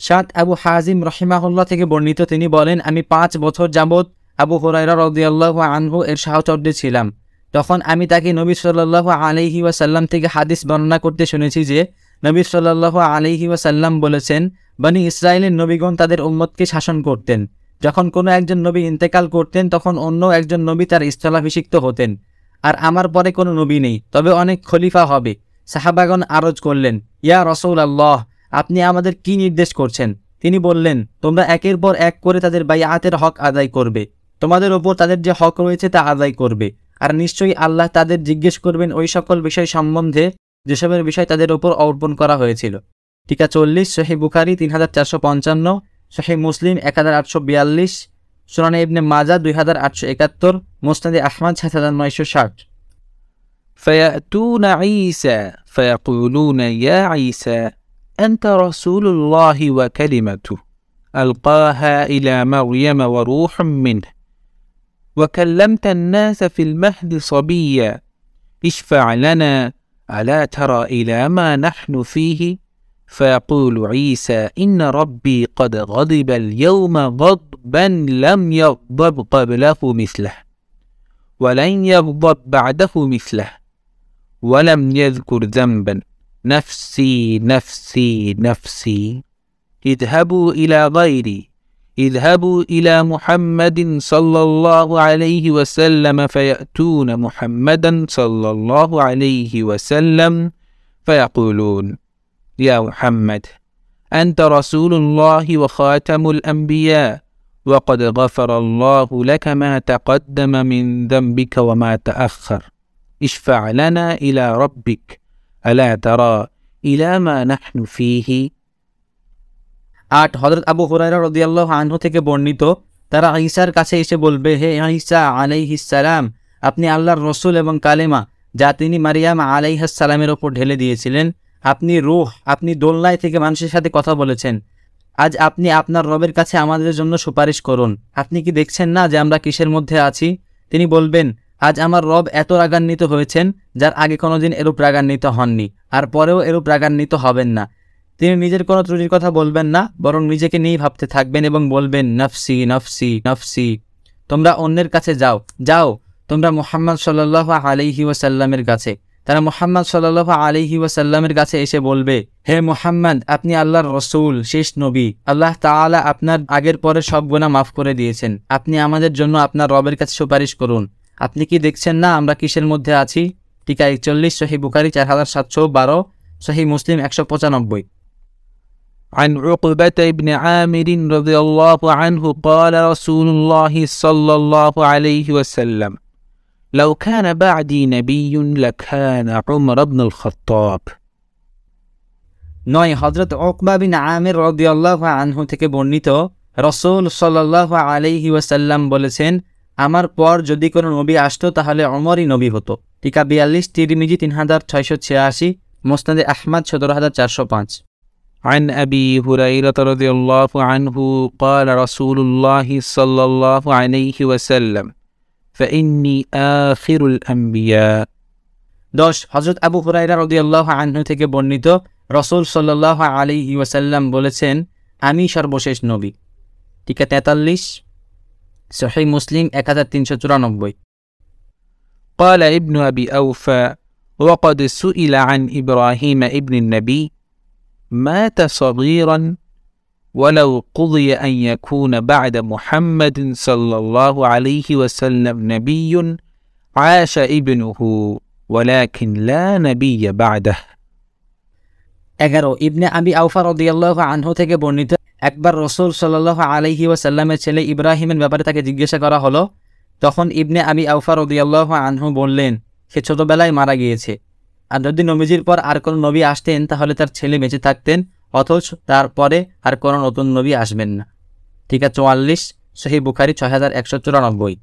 সাত আবু হাজিম রহিমাহুল্লাহ থেকে বর্ণিত তিনি বলেন আমি পাঁচ বছর যাবৎ আবু হরাইরা রদিয়াল্লাহ আনহু এর সাহচর্যে ছিলাম তখন আমি তাকে নবী সাল্লাহ আলহি ওয়াসাল্লাম থেকে হাদিস বর্ণনা করতে শুনেছি যে নবী সাল্লাহ আলহি ওয়াসাল্লাম বলেছেন বনি ইসরায়েলের নবীগণ তাদের উম্মতকে শাসন করতেন যখন কোনো একজন নবী ইন্তেকাল করতেন তখন অন্য একজন নবী তার স্থলাভিষিক্ত হতেন আর আমার পরে কোনো নবী নেই, তবে অনেক খলিফা হবে। সাহাবাগন আরজ করলেন, ইয়া রসৌল আল্লাহ আপনি আমাদের কি নির্দেশ করছেন? তিনি বললেন, তোমরা একের পর এক করে তাদের বাই বাইয়াতের হক আদায় করবে। তোমাদের ওপর তাদের যে হক রয়েছে তা আদায় করবে। আর নিশ্চয়ই আল্লাহ তাদের জিজ্ঞেস করবেন ওই সকল বিষয় সম্বন্ধে, যেসবের বিষয় তাদের ওপর অর্পণ করা হয়েছিল। টিকা চল্লিশ শহী বুখারি তিন হাজার চারশো পঞ্চান্ন শহী মুসলিম এক হাজার আটশো বিয়াল্লিশ সুরানে ইবনে মাজা দুই হাজার আটশো একাত্তর মোস্তাদি আহমদ সাত হাজার নয়শো ষাট فيأتون عيسى فيقولون يا عيسى أنت رسول الله وكلمته ألقاها إلى مريم وروح منه وكلمت الناس في المهد صبيا اشفع لنا ألا ترى إلى ما نحن فيه فيقول عيسى إن ربي قد غضب اليوم غضبا لم يغضب قبله مثله ولن يغضب بعده مثله ولم يذكر ذنبا. نفسي نفسي نفسي اذهبوا إلى غيري اذهبوا إلى محمد صلى الله عليه وسلم فيأتون محمدا صلى الله عليه وسلم فيقولون يا محمد أنت رسول الله وخاتم الأنبياء وقد غفر الله لك ما تقدم من ذنبك وما تأخر اشفع لنا إلى ربك ألا ترى إلى ما نحن فيه আট হজরত আবু হুরাইরা রদিয়াল্লাহ আনহু থেকে বর্ণিত তারা ঈসার কাছে এসে বলবে হে ঈসা আলাইহিসালাম আপনি আল্লাহর রসুল এবং কালেমা যা তিনি মারিয়াম আলাইহাসালামের ওপর ঢেলে দিয়েছিলেন আপনি রুহ, আপনি দোলনায় থেকে মানুষের সাথে কথা বলেছেন। আজ আপনি আপনার রবের কাছে আমাদের জন্য সুপারিশ করুন। আপনি কি দেখছেন না যে আমরা কিসের মধ্যে আছি? তিনি বলবেন, আজ আমার রব এত রাগান্বিত হয়েছেন, যার আগে কোনোদিন এরূপ রাগান্বিত হননি, আর পরেও এরূপ রাগান্বিত হবেন না। তিনি নিজের কোনো ত্রুটির কথা বলবেন না, বরং নিজেকে নিয়েই ভাবতে থাকবেন এবং বলবেন, নফসি নফসি নফসি, তোমরা অন্যের কাছে যাও যাও, তোমরা মোহাম্মদ সাল্লাহ আলিহি ওয়াসাল্লামের কাছে। তারা মোহাম্মদ সাল্লাহ আলিহি ওয়াসাল্লামের কাছে এসে বলবে হে মোহাম্মদ আপনি আল্লাহর রসুল শেষ নবী আল্লাহ তাআলা আপনার আগের পরে সব গুণা মাফ করে দিয়েছেন আপনি আমাদের জন্য আপনার রবের কাছে সুপারিশ করুন আপনি কি দেখছেন না আমরা কিসের মধ্যে আছি টিকা একচল্লিশ সহি বুখারি চার হাজার সাতশো বারো সহি মুসলিম একশো পঁচানব্বই عن عقبة بن عامر رضي الله عنه قال رسول الله صلى الله عليه وسلم لو كان بعدي نبي لكان عمر بن الخطاب নয় হজরত ওকবা বিন আমির রদিয়াল্লাহ আনহু থেকে বর্ণিত রসুল সাল্লাহ আলাইহি ওয়াসাল্লাম বলেছেন আমার পর যদি কোনো নবী আসতো তাহলে অমরই নবী হতো টিকা বিয়াল্লিশ তিরিমিজি তিন হাজার ছয়শো ছিয়াশি মোস্তাদে আহমদ সতেরো হাজার চারশো পাঁচ عن أبي هريرة رضي الله عنه قال رسول الله صلى الله عليه وسلم فإني آخر الأنبياء দশ হজরত আবু হুরাইরা রদিয়াল্লাহ আনহু থেকে বর্ণিত রসুল সাল্লাহ আলিহি ওয়াসাল্লাম বলেছেন আমি সর্বশেষ নবী টিকা তেতাল্লিশ সহি মুসলিম এক হাজার তিনশো চুরানব্বই قال ابن أبي أوفى وقد سئل عن إبراهيم ابن النبي مات صغيرا ولو قضي أن يكون بعد محمد صلى الله عليه وسلم نبي عاش ابنه ولكن لا نبي بعده এগারো ইবনে আবি আউফা রদিয়াল্লাহ আনহু থেকে বর্ণিত একবার রসুল সাল্লাহ আলহি ওয়াসাল্লামের ছেলে ইব্রাহিমের ব্যাপারে তাকে জিজ্ঞাসা করা হলো তখন ইবনে আবি আউফা রদিয়াল্লাহ আনহু বললেন সে ছোটবেলায় মারা গিয়েছে আর যদি নবীজির পর আর কোনো নবী আসতেন তাহলে তার ছেলে বেঁচে থাকতেন অথচ তারপরে আর কোনো নতুন নবী আসবেন না। ঠিক আছে, চুয়াল্লিশ সহি বুখারি ছয় হাজার একশো চুরানব্বই।